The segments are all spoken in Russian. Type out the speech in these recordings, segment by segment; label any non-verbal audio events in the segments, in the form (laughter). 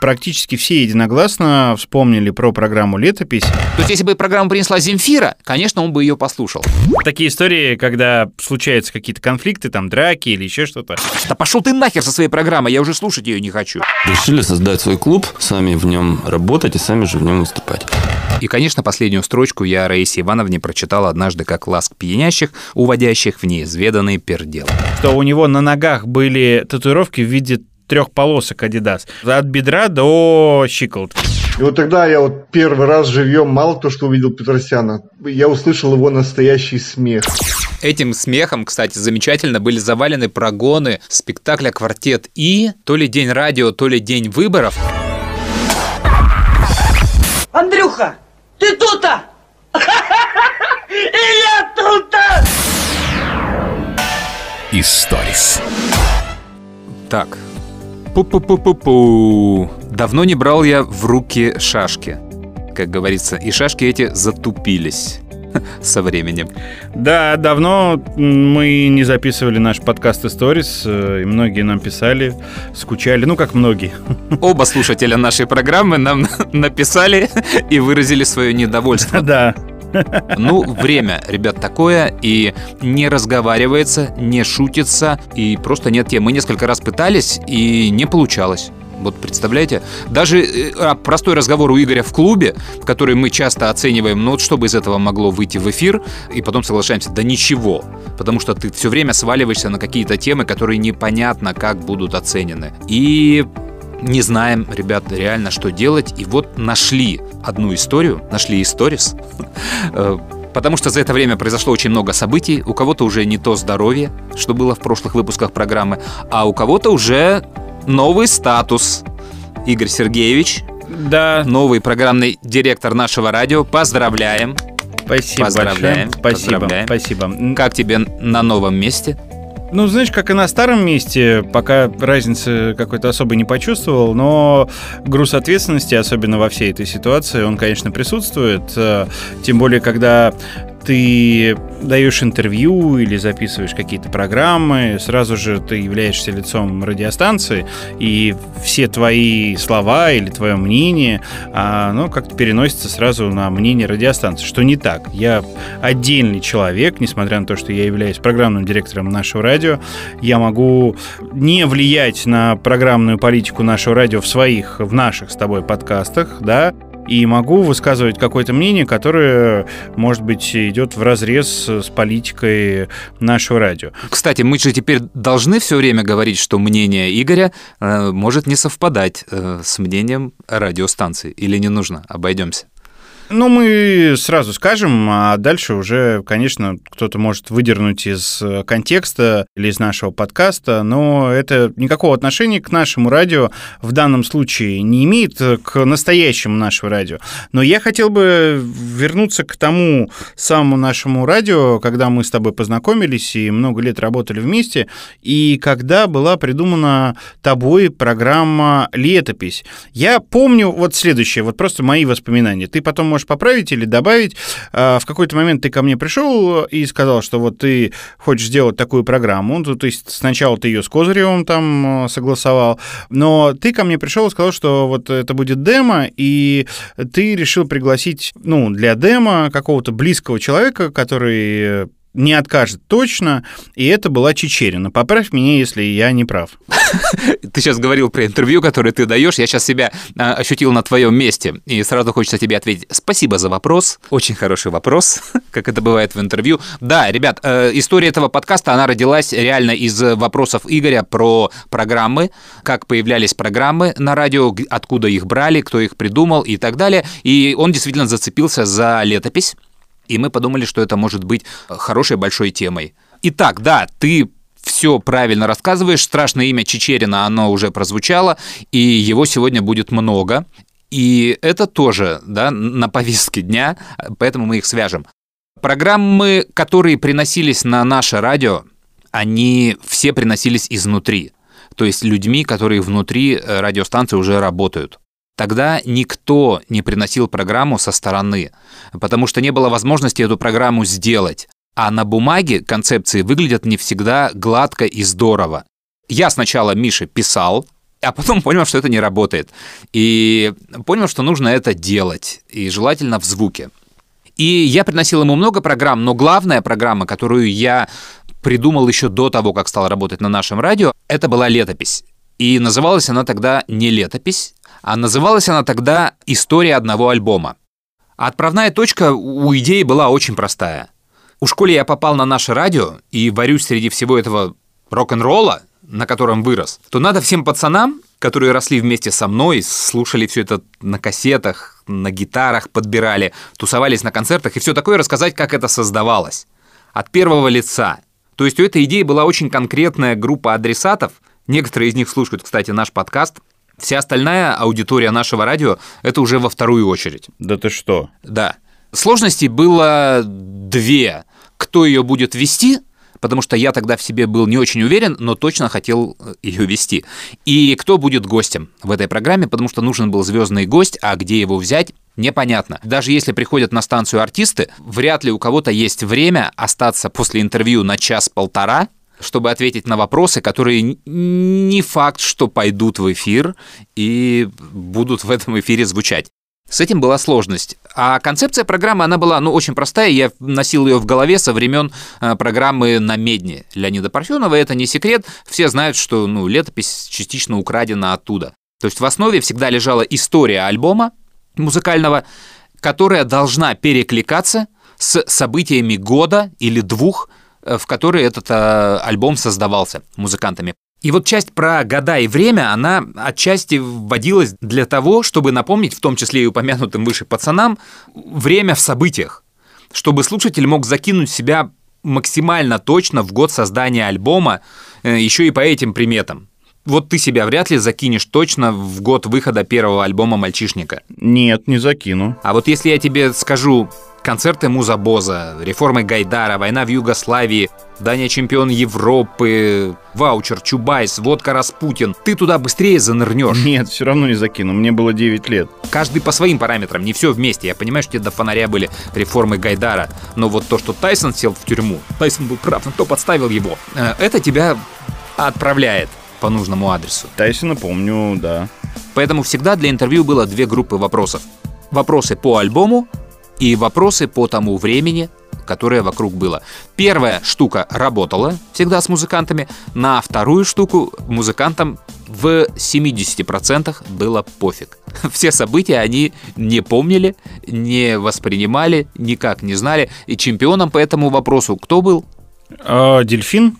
практически все единогласно вспомнили про программу «Летопись». То есть, если бы программу принесла Земфира, конечно, он бы ее послушал. Такие истории, когда случаются какие-то конфликты, там, драки или еще что-то. Да пошел ты нахер со своей программой, я уже слушать ее не хочу. Решили создать свой клуб, сами в нем работать и сами же в нем выступать. И, конечно, последнюю строчку я Раисе Ивановне прочитал однажды как ласк пьянящих, уводящих в неизведанный пердел. Что у него на ногах были татуировки в виде трех полосок Adidas. От бедра до щиколотки. И вот тогда я вот первый раз живьем мало то, что увидел Петросяна, я услышал его настоящий смех. Этим смехом, кстати, замечательно были завалены прогоны спектакля «Квартет И», то ли день радио, то ли день выборов. Андрюха, ты тут-то? (laughs) И я тут-то! Историс. Так. Пу-пу-пу-пу-пу. Давно не брал я в руки шашки. Как говорится, и шашки эти затупились (laughs) со временем. Да, давно мы не записывали наш подкаст Stories, э, и многие нам писали, скучали, ну как многие. (laughs) Оба слушателя нашей программы нам (laughs) написали и выразили свое недовольство. Да. Ну, время, ребят, такое, и не разговаривается, не шутится, и просто нет темы. Мы несколько раз пытались, и не получалось. Вот представляете? Даже э, простой разговор у Игоря в клубе, который мы часто оцениваем, ну вот что бы из этого могло выйти в эфир, и потом соглашаемся, да ничего, потому что ты все время сваливаешься на какие-то темы, которые непонятно как будут оценены. И не знаем, ребят, реально, что делать. И вот нашли одну историю, нашли историс, э, потому что за это время произошло очень много событий. У кого-то уже не то здоровье, что было в прошлых выпусках программы, а у кого-то уже новый статус. Игорь Сергеевич, да. новый программный директор нашего радио. Поздравляем. Спасибо Поздравляем. большое. Спасибо. Поздравляем. Спасибо. Как тебе на новом месте? Ну, знаешь, как и на старом месте, пока разницы какой-то особой не почувствовал, но груз ответственности, особенно во всей этой ситуации, он, конечно, присутствует. Э, тем более, когда ты даешь интервью или записываешь какие-то программы, сразу же ты являешься лицом радиостанции, и все твои слова или твое мнение, а, ну, как-то переносится сразу на мнение радиостанции, что не так. Я отдельный человек, несмотря на то, что я являюсь программным директором нашего радио, я могу не влиять на программную политику нашего радио в своих, в наших с тобой подкастах, да, и могу высказывать какое-то мнение, которое, может быть, идет в разрез с политикой нашего радио. Кстати, мы же теперь должны все время говорить, что мнение Игоря э, может не совпадать э, с мнением радиостанции. Или не нужно? Обойдемся. Ну, мы сразу скажем, а дальше уже, конечно, кто-то может выдернуть из контекста или из нашего подкаста, но это никакого отношения к нашему радио в данном случае не имеет, к настоящему нашему радио. Но я хотел бы вернуться к тому самому нашему радио, когда мы с тобой познакомились и много лет работали вместе, и когда была придумана тобой программа «Летопись». Я помню вот следующее, вот просто мои воспоминания. Ты потом можешь можешь поправить или добавить. А, в какой-то момент ты ко мне пришел и сказал, что вот ты хочешь сделать такую программу. То есть сначала ты ее с Козыревым там а, согласовал, но ты ко мне пришел и сказал, что вот это будет демо, и ты решил пригласить, ну, для демо какого-то близкого человека, который не откажет точно, и это была Чечерина. Поправь меня, если я не прав. (laughs) Ты сейчас говорил про интервью, которое ты даешь. Я сейчас себя а, ощутил на твоем месте, и сразу хочется тебе ответить. Спасибо за вопрос. Очень хороший вопрос, (laughs) как это бывает в интервью. Да, ребят, э, история этого подкаста, она родилась реально из вопросов Игоря про программы, как появлялись программы на радио, откуда их брали, кто их придумал и так далее. И он действительно зацепился за летопись и мы подумали, что это может быть хорошей большой темой. Итак, да, ты все правильно рассказываешь. Страшное имя Чечерина, оно уже прозвучало, и его сегодня будет много. И это тоже да, на повестке дня, поэтому мы их свяжем. Программы, которые приносились на наше радио, они все приносились изнутри. То есть людьми, которые внутри э, радиостанции уже работают. Тогда никто не приносил программу со стороны, потому что не было возможности эту программу сделать. А на бумаге концепции выглядят не всегда гладко и здорово. Я сначала Мише писал, А потом (laughs) понял, что это не работает. И понял, что нужно это делать. И желательно в звуке. И я приносил ему много программ, но главная программа, которую я придумал еще до того, как стал работать на нашем радио, это была летопись. И называлась она тогда не летопись, а называлась она тогда «История одного альбома». А отправная точка у идеи была очень простая. У школе я попал на наше радио и варюсь среди всего этого рок-н-ролла, на котором вырос, то надо всем пацанам, которые росли вместе со мной, слушали все это на кассетах, на гитарах подбирали, тусовались на концертах и все такое рассказать, как это создавалось. От первого лица. То есть у этой идеи была очень конкретная группа адресатов. Некоторые из них слушают, кстати, наш подкаст. Вся остальная аудитория нашего радио – это уже во вторую очередь. Да ты что? Да. Сложностей было две. Кто ее будет вести – потому что я тогда в себе был не очень уверен, но точно хотел э, ее вести. И кто будет гостем в этой программе, потому что нужен был звездный гость, а где его взять, непонятно. Даже если приходят на станцию артисты, вряд ли у кого-то есть время остаться после интервью на час-полтора, чтобы ответить на вопросы, которые не факт, что пойдут в эфир и будут в этом эфире звучать. С этим была сложность. А концепция программы, она была, ну, очень простая. Я носил ее в голове со времен э, программы «На медне» Леонида Парфенова. Это не секрет. Все знают, что, ну, летопись частично украдена оттуда. То есть в основе всегда лежала история альбома музыкального, которая должна перекликаться с событиями года или двух, в которые этот э, альбом создавался музыкантами. И вот часть про года и время, она отчасти вводилась для того, чтобы напомнить, в том числе и упомянутым выше пацанам, время в событиях, чтобы слушатель мог закинуть себя максимально точно в год создания альбома, э, еще и по этим приметам. Вот ты себя вряд ли закинешь точно в год выхода первого альбома «Мальчишника». Нет, не закину. А вот если я тебе скажу концерты Музабоза, реформы Гайдара, война в Югославии, Дания чемпион Европы, ваучер, Чубайс, водка Распутин. Ты туда быстрее занырнешь. Нет, все равно не закину. Мне было 9 лет. Каждый по своим параметрам, не все вместе. Я понимаю, что тебе до фонаря были реформы Гайдара. Но вот то, что Тайсон сел в тюрьму, Тайсон был прав, но кто подставил его, э, это тебя отправляет по нужному адресу. Тайсона помню, да. Поэтому всегда для интервью было две группы вопросов. Вопросы по альбому и вопросы по тому времени, которое вокруг было. Первая штука работала всегда с музыкантами, на вторую штуку музыкантам в 70% было пофиг. (laughs) Все события они не помнили, не воспринимали, никак не знали. И чемпионом по этому вопросу кто был? А, дельфин?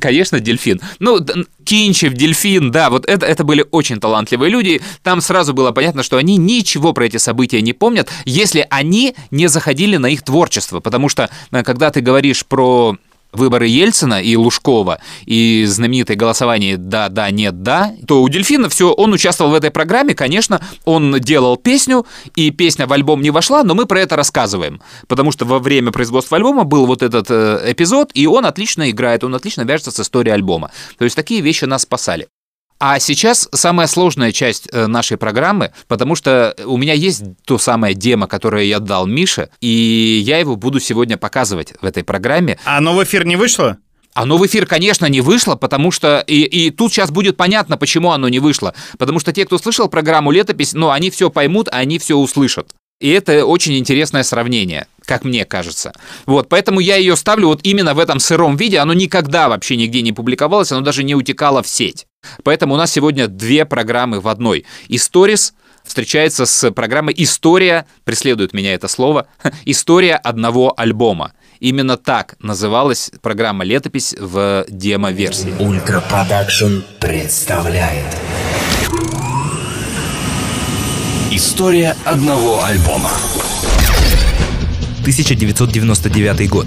Конечно, дельфин. Ну, Кинчев, дельфин, да, вот это, это были очень талантливые люди. Там сразу было понятно, что они ничего про эти события не помнят, если они не заходили на их творчество. Потому что, э, когда ты говоришь про выборы Ельцина и Лужкова и знаменитое голосование «да, да, нет, да», то у Дельфина все, он участвовал в этой программе, конечно, он делал песню, и песня в альбом не вошла, но мы про это рассказываем, потому что во время производства альбома был вот этот э, эпизод, и он отлично играет, он отлично вяжется с историей альбома. То есть такие вещи нас спасали. А сейчас самая сложная часть э, нашей программы, потому что у меня есть то самое демо, которое я дал Мише, и я его буду сегодня показывать в этой программе. А оно в эфир не вышло? Оно в эфир, конечно, не вышло, потому что... И, и тут сейчас будет понятно, почему оно не вышло. Потому что те, кто слышал программу «Летопись», ну, они все поймут, они все услышат. И это очень интересное сравнение, как мне кажется. Вот, поэтому я ее ставлю вот именно в этом сыром виде. Оно никогда вообще нигде не публиковалось, оно даже не утекало в сеть. Поэтому у нас сегодня две программы в одной. Историс встречается с программой «История», преследует меня это слово, (laughs) «История одного альбома». Именно так называлась программа «Летопись» в демо-версии. Ultra Production представляет История одного альбома 1999 год.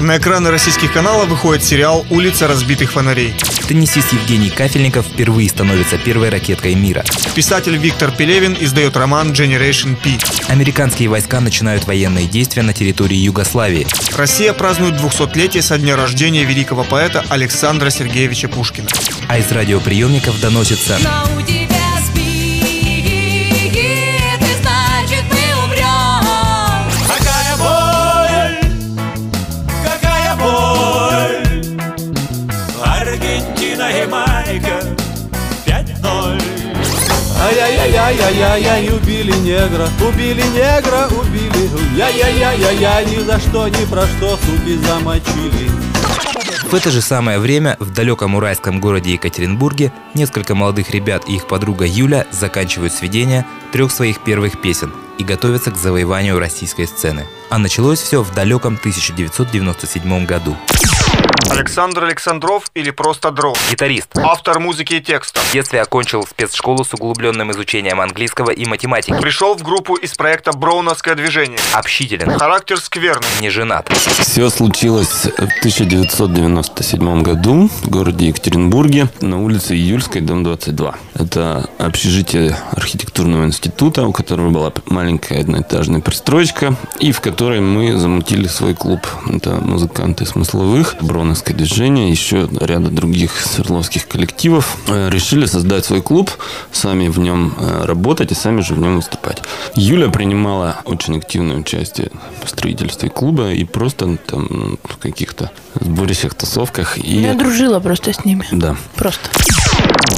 На экраны российских каналов выходит сериал «Улица разбитых фонарей». Теннисист Евгений Кафельников впервые становится первой ракеткой мира. Писатель Виктор Пелевин издает роман Generation P. Американские войска начинают военные действия на территории Югославии. Россия празднует 200-летие со дня рождения великого поэта Александра Сергеевича Пушкина. А из радиоприемников доносится... Яй-яй-яй-яй, убили негра, убили негра, убили. Яй-яй-яй-яй, ни за что, ни про что, суки замочили. В это же самое время в далеком уральском городе Екатеринбурге несколько молодых ребят и их подруга Юля заканчивают сведения трех своих первых песен и готовятся к завоеванию российской сцены. А началось все в далеком 1997 году. Александр Александров или просто Дров. Гитарист. Автор музыки и текста. В детстве окончил спецшколу с углубленным изучением английского и математики. Пришел в группу из проекта «Броуновское движение». Общителен. Характер скверный. Не женат. Все случилось в 1997 году в городе Екатеринбурге на улице Июльской, дом 22. Это общежитие архитектурного института, у которого была маленькая одноэтажная пристроечка, и в которой мы замутили свой клуб. Это музыканты смысловых, Броновское движение, еще ряда других свердловских коллективов. Э, Решили создать свой клуб, сами в нем э, работать и сами же в нем выступать. Юля принимала очень активное участие в строительстве клуба и просто там в каких-то сборищах, тусовках. И... Я дружила просто с ними. Да. Просто.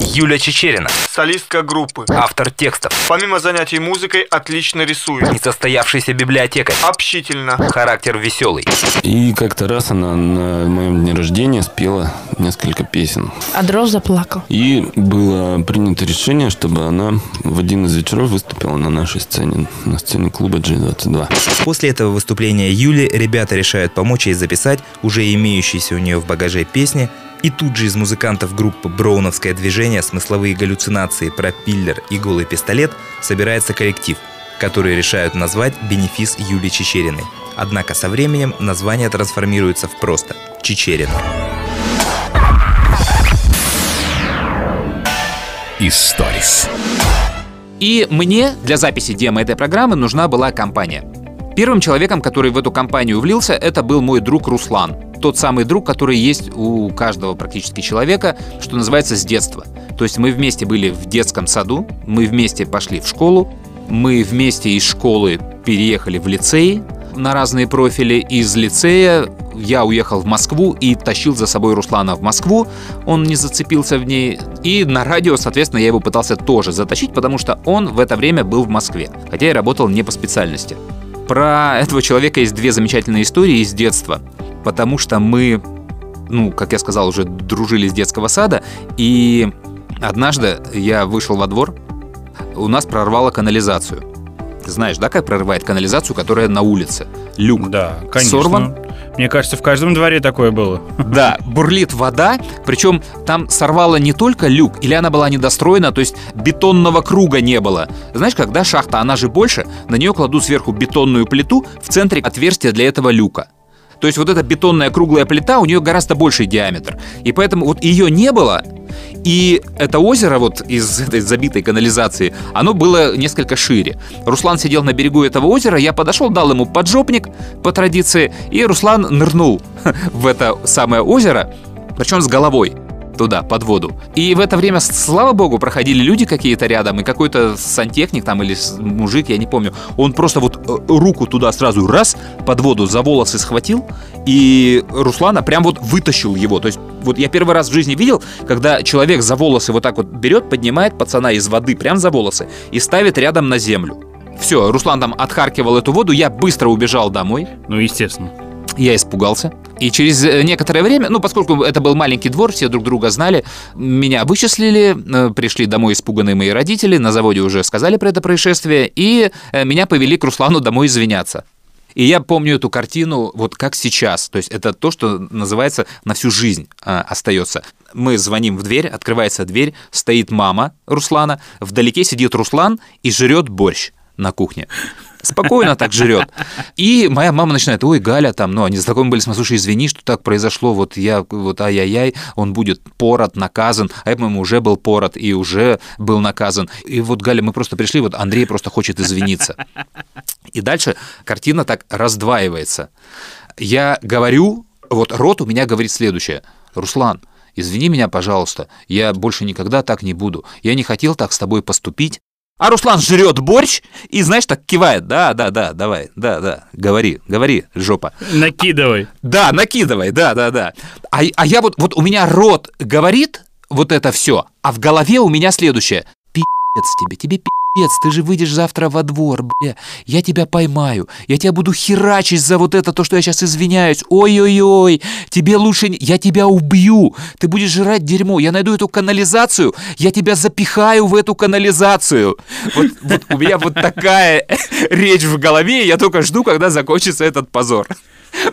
Юля Чечерина. Солистка группы. Автор текстов. Помимо занятий музыкой, отлично рисует. Несостоявшийся библиотекарь. Общительно. Характер веселый. И как-то раз она на моем дне рождения спела несколько песен. А Дров заплакал. И было принято решение, чтобы она в один из вечеров выступила на нашей сцене, на сцене клуба G22. После этого выступления Юли ребята решают помочь ей записать уже имеющиеся у нее в багаже песни, и тут же из музыкантов группы «Броуновское движение. Смысловые галлюцинации про пиллер и голый пистолет» собирается коллектив, который решают назвать «Бенефис Юли Чечериной». Однако со временем название трансформируется в просто «Чечерина». Историс. И мне для записи демо этой программы нужна была компания. Первым человеком, который в эту компанию влился, это был мой друг Руслан. Тот самый друг, который есть у каждого практически человека, что называется, с детства. То есть мы вместе были в детском саду, мы вместе пошли в школу, мы вместе из школы переехали в лицей на разные профили. Из лицея я уехал в Москву и тащил за собой Руслана в Москву. Он не зацепился в ней. И на радио, соответственно, я его пытался тоже затащить, потому что он в это время был в Москве. Хотя я работал не по специальности. Про этого человека есть две замечательные истории из детства. Потому что мы, ну, как я сказал, уже дружили с детского сада. И однажды я вышел во двор, у нас прорвало канализацию. Ты знаешь, да, как прорывает канализацию, которая на улице? Люк. Да, конечно. Сорван. Мне кажется, в каждом дворе такое было. (laughs) Да, бурлит вода, причем там сорвало не только люк, или она была недостроена, то есть бетонного круга не было. Знаешь, когда шахта, она же больше, на нее кладут сверху бетонную плиту, в центре отверстие для этого люка. То есть вот эта бетонная круглая плита, у нее гораздо больший диаметр. И поэтому вот ее не было, и это озеро вот из этой забитой канализации, оно было несколько шире. Руслан сидел на берегу этого озера, я подошел, дал ему поджопник по традиции, и Руслан нырнул (laughs) в это самое озеро, причем с головой туда, под воду. И в это время, слава богу, проходили люди какие-то рядом, и какой-то сантехник там или мужик, я не помню, он просто вот э, руку туда сразу раз под воду за волосы схватил, и Руслана прям вот вытащил его. То есть вот я первый раз в жизни видел, когда человек за волосы вот так вот берет, поднимает пацана из воды прям за волосы и ставит рядом на землю. Все, Руслан там отхаркивал эту воду, я быстро убежал домой. Ну, естественно. Я испугался. И через э, некоторое время, ну, поскольку это был маленький двор, все друг друга знали, меня вычислили, э, пришли домой испуганные мои родители, на заводе уже сказали про это происшествие, и э, меня повели к Руслану домой извиняться. И я помню эту картину вот как сейчас. То есть это то, что называется на всю жизнь а, остается. Мы звоним в дверь, открывается дверь, стоит мама Руслана, вдалеке сидит Руслан и жрет борщ на кухне. Спокойно так жрет. И моя мама начинает, ой, Галя, там, ну, они знакомы были слушай, извини, что так произошло, вот я, вот ай-яй-яй, он будет порот, наказан, а я, по-моему, уже был порот и уже был наказан. И вот, Галя, мы просто пришли, вот Андрей просто хочет извиниться. И дальше картина так раздваивается. Я говорю, вот рот у меня говорит следующее. Руслан, извини меня, пожалуйста, я больше никогда так не буду. Я не хотел так с тобой поступить. А Руслан жрет борщ и, знаешь, так кивает. Да, да, да, давай, да, да, говори, говори, жопа. Накидывай. Да, накидывай, да, да, да. А, а я вот, вот у меня рот говорит вот это все, а в голове у меня следующее. Пи***ц тебе, тебе пи***ц. Пипец, ты же выйдешь завтра во двор, бля, я тебя поймаю, я тебя буду херачить за вот это, то, что я сейчас извиняюсь, ой-ой-ой, тебе лучше, я тебя убью, ты будешь жрать дерьмо, я найду эту канализацию, я тебя запихаю в эту канализацию. Вот, вот у меня вот такая (laughs) речь в голове, я только жду, когда закончится этот позор.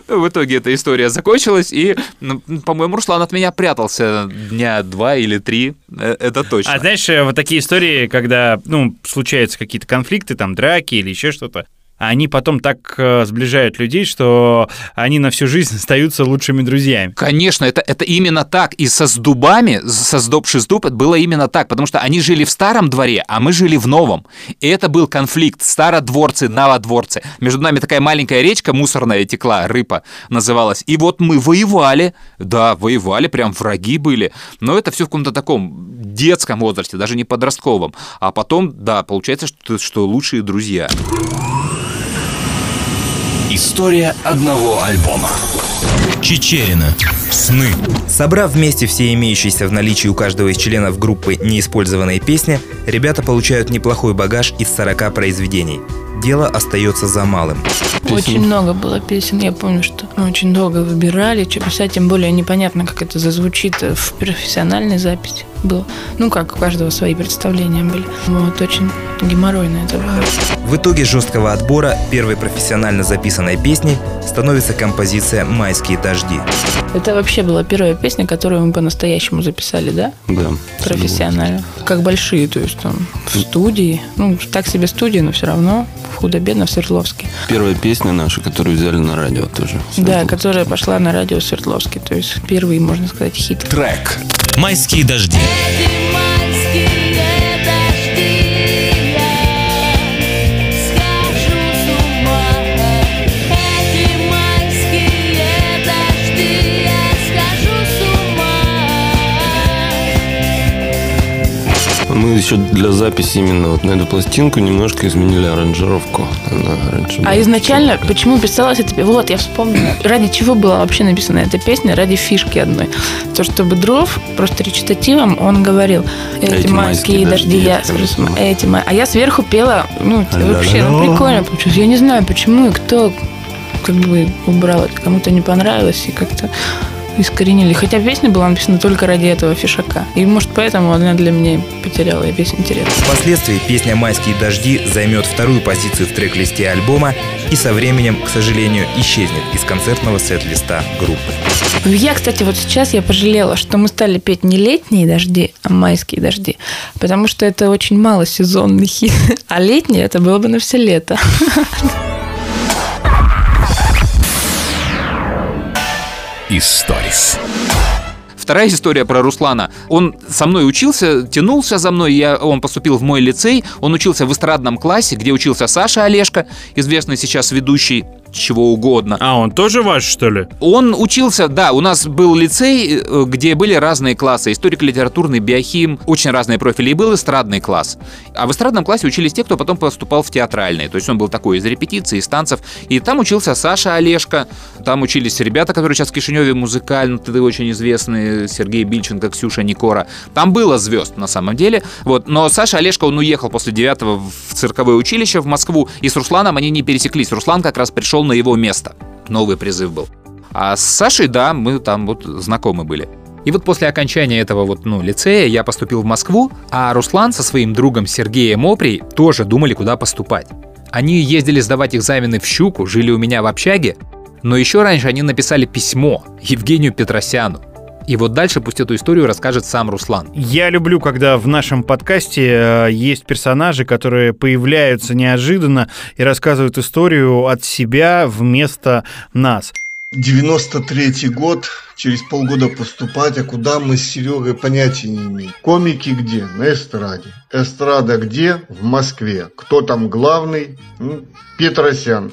В итоге эта история закончилась, и, ну, по-моему, Руслан от меня прятался дня два или три, э, это точно. А знаешь, э, вот такие истории, когда, ну, случаются какие-то конфликты, там, драки или еще что-то, они потом так э, сближают людей, что они на всю жизнь (laughs) остаются лучшими друзьями. Конечно, это, это именно так. И со сдубами, со сдоб шиздуб, это было именно так, потому что они жили в старом дворе, а мы жили в новом. И это был конфликт стародворцы, новодворцы. Между нами такая маленькая речка мусорная текла, рыпа называлась. И вот мы воевали, да, воевали, прям враги были. Но это все в каком-то таком детском возрасте, даже не подростковом. А потом, да, получается, что, что лучшие друзья. История одного альбома. Чечерина. Сны. Собрав вместе все имеющиеся в наличии у каждого из членов группы неиспользованные песни, ребята получают неплохой багаж из 40 произведений. Дело остается за малым. Очень много было песен. Я помню, что мы очень долго выбирали, что писать, тем более непонятно, как это зазвучит в профессиональной записи. Было. Ну, как у каждого свои представления были. Вот, очень геморройно это было. В итоге жесткого отбора первой профессионально записанной песней становится композиция «Майские дожди». Это вообще была первая песня, которую мы по-настоящему записали, да? Да. Профессионально. Как большие, то есть там в студии. Ну, так себе студия, но все равно худо-бедно в Свердловске. Первая песня наша, которую взяли на радио тоже. Да, которая пошла на радио Свердловске. То есть первый, можно сказать, хит. Трек. «Майские дожди». Imagine Мы еще для записи именно вот на эту пластинку немножко изменили аранжировку. Она раньше А изначально, почему писалась эта песня? Вот, я вспомнила. Ради чего была вообще написана эта песня? Ради фишки одной. То, чтобы Дров просто речитативом он говорил, эти, Эти майские дожди, я эти май- А я сверху пела, ну, вообще, ну, прикольно получилось. Я не знаю, почему и кто как бы убрал это. Кому-то не понравилось и как-то искоренили. Хотя песня была написана только ради этого фишака. И, может, поэтому она для меня потеряла весь интерес. Впоследствии песня «Майские дожди» займет вторую позицию в трек-листе альбома и со временем, к сожалению, исчезнет из концертного сет-листа группы. Я, кстати, вот сейчас я пожалела, что мы стали петь не летние дожди, а майские дожди, потому что это очень мало сезонный (laughs) хит, а летние это было бы на все лето. (laughs) Историс. Вторая история про Руслана. Он со мной учился, тянулся за мной, я, он поступил в мой лицей, он учился в эстрадном классе, где учился Саша Олешко, известный сейчас ведущий чего угодно. А он тоже ваш, что ли? Он учился, да, у нас был лицей, э, где были разные классы. Историко-литературный, биохим, очень разные профили. И был эстрадный класс. А в эстрадном классе учились те, кто потом поступал в театральный. То есть он был такой из репетиций, из танцев. И там учился Саша Олешко. Там учились ребята, которые сейчас в Кишиневе музыкально, ты очень известные, Сергей Бильченко, Ксюша Никора. Там было звезд на самом деле. Вот. Но Саша Олешко, он уехал после девятого в цирковое училище в Москву. И с Русланом они не пересеклись. Руслан как раз пришел на его место. Новый призыв был. А с Сашей, да, мы там вот знакомы были. И вот после окончания этого вот, ну, лицея я поступил в Москву, а Руслан со своим другом Сергеем Оприй тоже думали, куда поступать. Они ездили сдавать экзамены в Щуку, жили у меня в общаге, но еще раньше они написали письмо Евгению Петросяну. И вот дальше пусть эту историю расскажет сам Руслан. Я люблю, когда в нашем подкасте э, есть персонажи, которые появляются неожиданно и рассказывают историю от себя вместо нас. 93-й год, через полгода поступать, а куда мы с Серегой понятия не имеем. Комики где? На эстраде. Эстрада где? В Москве. Кто там главный? Ну, Петросян.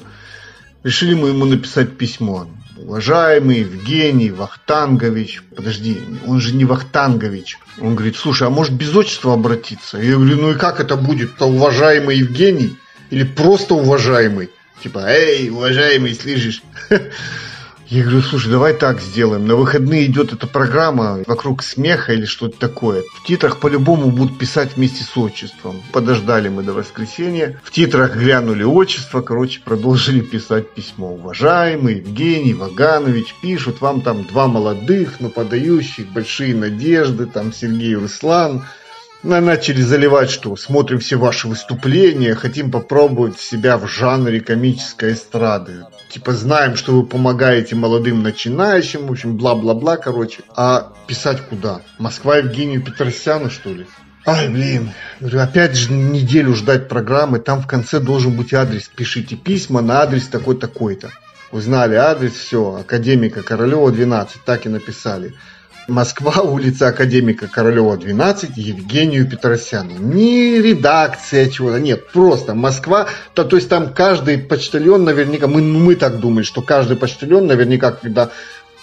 Решили мы ему написать письмо. Уважаемый Евгений Вахтангович, подожди, он же не Вахтангович. Он говорит, слушай, а может без отчества обратиться? Я говорю, ну и как это будет-то, уважаемый Евгений? Или просто уважаемый? Типа, эй, уважаемый, слышишь? (laughs) Я говорю, слушай, давай так сделаем. На выходные идет эта программа вокруг смеха или что-то такое. В титрах по-любому будут писать вместе с отчеством. Подождали мы до воскресенья. В титрах глянули отчество. Короче, продолжили писать письмо. Уважаемый Евгений Ваганович, пишут вам там два молодых, но подающих большие надежды. Там Сергей Руслан начали заливать, что смотрим все ваши выступления, хотим попробовать себя в жанре комической эстрады. Типа знаем, что вы помогаете молодым начинающим, в общем, бла-бла-бла, короче. А писать куда? Москва Евгению Петросяну, что ли? Ай, блин, опять же неделю ждать программы, там в конце должен быть адрес. Пишите письма на адрес такой-такой-то. Узнали адрес, все, Академика Королева, 12, так и написали. Москва, улица Академика Королева, 12, Евгению Петросяну. Ни редакция чего-то, нет, просто Москва, то, то есть там каждый почтальон наверняка, мы, мы так думаем, что каждый почтальон наверняка, когда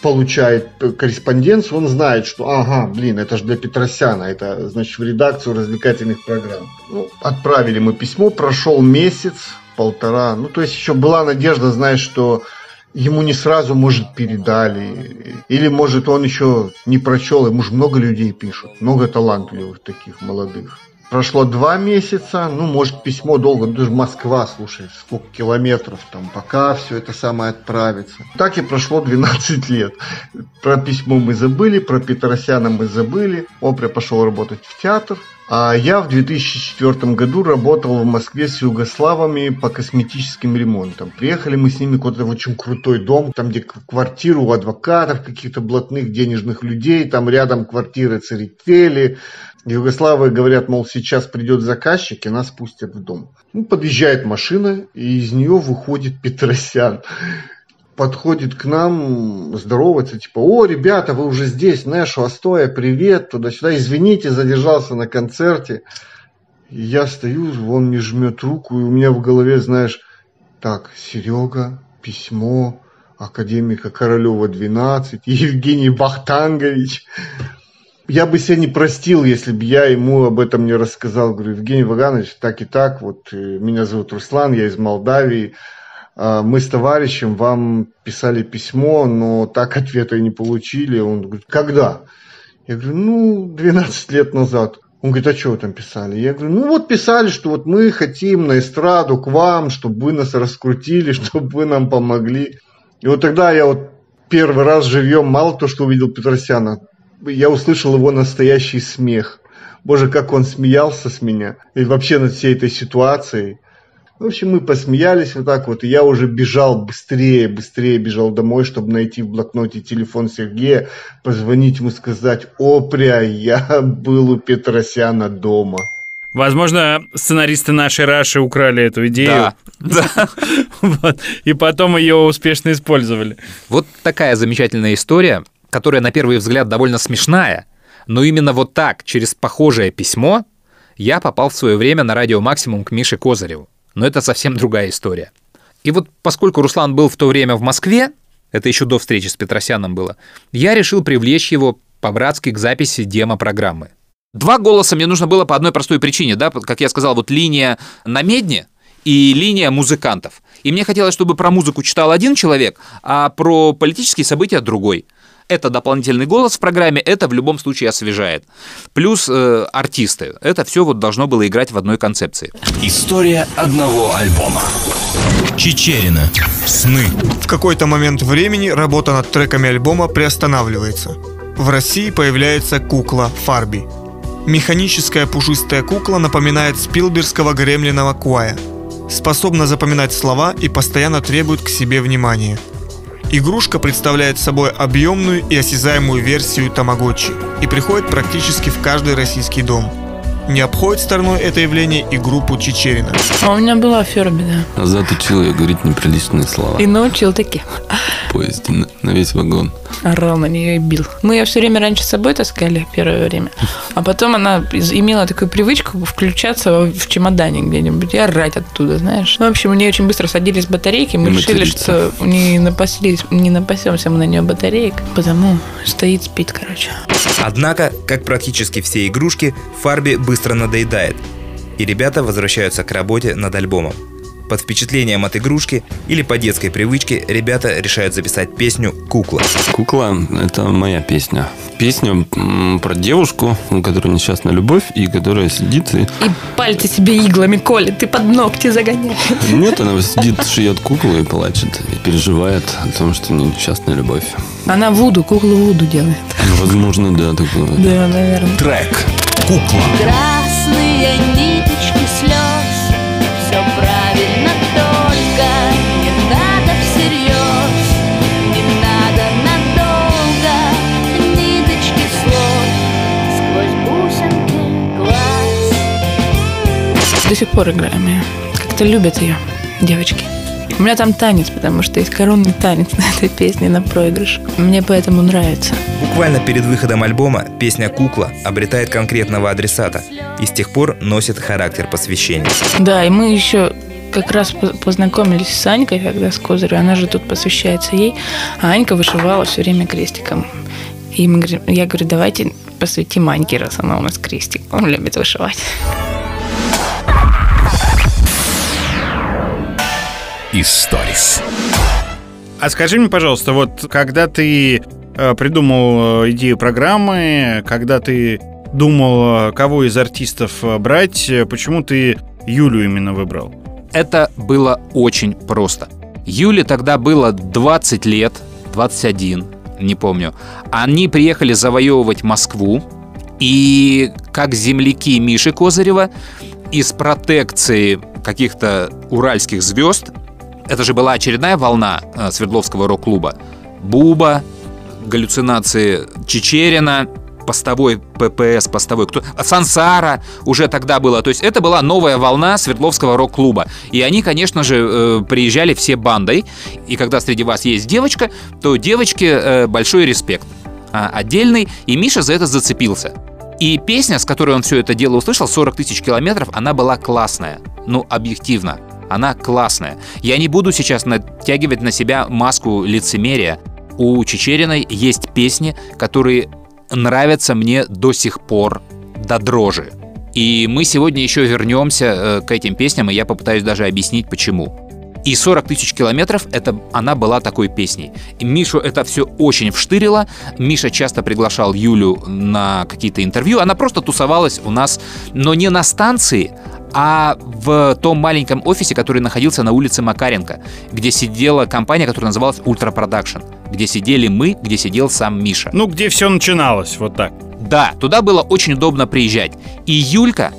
получает корреспонденцию, он знает, что, ага, блин, это же для Петросяна, это, значит, в редакцию развлекательных программ. Ну, отправили мы письмо, прошел месяц, полтора, ну, то есть еще была надежда, знаешь, что ему не сразу, может, передали. Или, может, он еще не прочел, ему же много людей пишут, много талантливых таких молодых. Прошло два месяца, ну, может, письмо долго, ну, даже Москва, слушай, сколько километров там, пока все это самое отправится. Так и прошло 12 лет. Про письмо мы забыли, про Петросяна мы забыли. Опря пошел работать в театр. А я в 2004 году работал в Москве с югославами по косметическим ремонтам. Приехали мы с ними куда-то в очень крутой дом, там где квартиру у адвокатов, каких-то блатных денежных людей, там рядом квартиры царители. Югославы говорят, мол, сейчас придет заказчик и нас пустят в дом. Ну, подъезжает машина, и из нее выходит Петросян подходит к нам, здоровается, типа, о, ребята, вы уже здесь, Нэшу, Астоя, привет, туда-сюда, извините, задержался на концерте. Я стою, он мне жмет руку, и у меня в голове, знаешь, так, Серега, письмо, академика Королева 12, Евгений Бахтангович. Я бы себя не простил, если бы я ему об этом не рассказал. Говорю, Евгений Ваганович, так и так, вот э, меня зовут Руслан, я из Молдавии. А, мы с товарищем вам писали письмо, но так ответа и не получили. Он говорит, когда? Я говорю, ну, 12 лет назад. Он говорит, а что вы там писали? Я говорю, ну вот писали, что вот мы хотим на эстраду к вам, чтобы вы нас раскрутили, (laughs) чтобы вы нам помогли. И вот тогда я вот первый раз живьем, мало то, что увидел Петросяна, я услышал его настоящий смех. Боже, как он смеялся с меня. И вообще над всей этой ситуацией. В общем, мы посмеялись вот так вот, и я уже бежал быстрее, быстрее бежал домой, чтобы найти в блокноте телефон Сергея, позвонить ему сказать, опря, я (laughs) был у Петросяна дома. Возможно, сценаристы нашей Раши украли эту идею. Да, да. (laughs) вот, и потом ее успешно использовали. Вот такая замечательная история, которая на первый взгляд довольно смешная, но именно вот так, через похожее письмо, я попал в свое время на радио «Максимум» к Мише Козыреву. Но это совсем другая история. И вот поскольку Руслан был в то время в Москве, это еще до встречи с Петросяном было, я решил привлечь его по-братски к записи демо-программы. Два голоса мне нужно было по одной простой причине, да, как я сказал, вот линия на медне и линия музыкантов. И мне хотелось, чтобы про музыку читал один человек, а про политические события другой это дополнительный голос в программе, это в любом случае освежает. Плюс э, артисты. Это все вот должно было играть в одной концепции. История одного альбома. Чечерина. Сны. В какой-то момент времени работа над треками альбома приостанавливается. В России появляется кукла Фарби. Механическая пушистая кукла напоминает спилбергского гремлиного Куая. Способна запоминать слова и постоянно требует к себе внимания – Игрушка представляет собой объемную и осязаемую версию тамагочи и приходит практически в каждый российский дом. Не обходит стороной это явление и группу Чечерина. А у меня была Ферби, да. Азат учил ее говорить неприличные слова. И научил таки. В поезде на, на весь вагон. Орал на нее и бил. Мы ее все время раньше с собой таскали первое время. А потом она имела такую привычку включаться в чемодане где-нибудь и орать оттуда, знаешь. Ну, в общем, у нее очень быстро садились батарейки. Мы И решили, материться. что не, напаслись, не напасемся мы на нее батареек. Потому стоит, спит, короче. Однако, как практически все игрушки, Фарби быстро надоедает, и ребята возвращаются к работе над альбомом. Под впечатлением от игрушки или по детской привычке ребята решают записать песню «Кукла». «Кукла» — это моя песня. Песня про девушку, у которой несчастная любовь, и которая сидит и... И пальцы себе иглами колет, ты под ногти загоняешь. Нет, она сидит, шьет куклу и плачет, и переживает о том, что у нее несчастная любовь. Она вуду, куклу вуду делает. Возможно, да, такое. Да, наверное. Трек «Кукла». Красные ниточки слез Все правильно, только не надо всерьез Не надо надолго Ниточки слов Сквозь бусинки глаз До сих пор играем ее. Как-то любят ее девочки. У меня там танец, потому что есть коронный танец (laughs) на этой песне на проигрыш. Мне поэтому нравится. Буквально перед выходом альбома песня «Кукла» обретает конкретного адресата и с тех пор носит характер посвящения. Да, и мы еще как раз по- познакомились с Анькой, когда с Козырью, она же тут посвящается ей, а Анька вышивала все время крестиком. И мы я говорю, давайте посвятим Аньке, раз она у нас крестик. Он любит вышивать. Историс. А скажи мне, пожалуйста, вот когда ты э, придумал э, идею программы, когда ты думал, э, кого из артистов брать, почему ты Юлю именно выбрал? Это было очень просто. Юле тогда было 20 лет, 21, не помню. Они приехали завоевывать Москву, и как земляки Миши Козырева из протекции каких-то уральских звезд, это же была очередная волна э, Свердловского рок-клуба, Буба, галлюцинации Чечерина, постовой ППС, постовой кто, а Сансара уже тогда было. То есть это была новая волна Свердловского рок-клуба. И они, конечно же, э, приезжали все бандой. И когда среди вас есть девочка, то девочке э, большой респект. А, отдельный. И Миша за это зацепился. И песня, с которой он все это дело услышал, 40 тысяч километров, она была классная. Ну, объективно. Она классная. Я не буду сейчас натягивать на себя маску лицемерия. У Чечериной есть песни, которые нравятся мне до сих пор до дрожи. И мы сегодня еще вернемся э, к этим песням, и я попытаюсь даже объяснить, почему. И 40 тысяч километров, это она была такой песней. И Мишу это все очень вштырило. Миша часто приглашал Юлю на какие-то интервью. Она просто тусовалась у нас, но не на станции, а в том маленьком офисе, который находился на улице Макаренко, где сидела компания, которая называлась Ultra Production, где сидели мы, где сидел сам Миша. Ну, где все начиналось, вот так. Да, туда было очень удобно приезжать. И Юлька,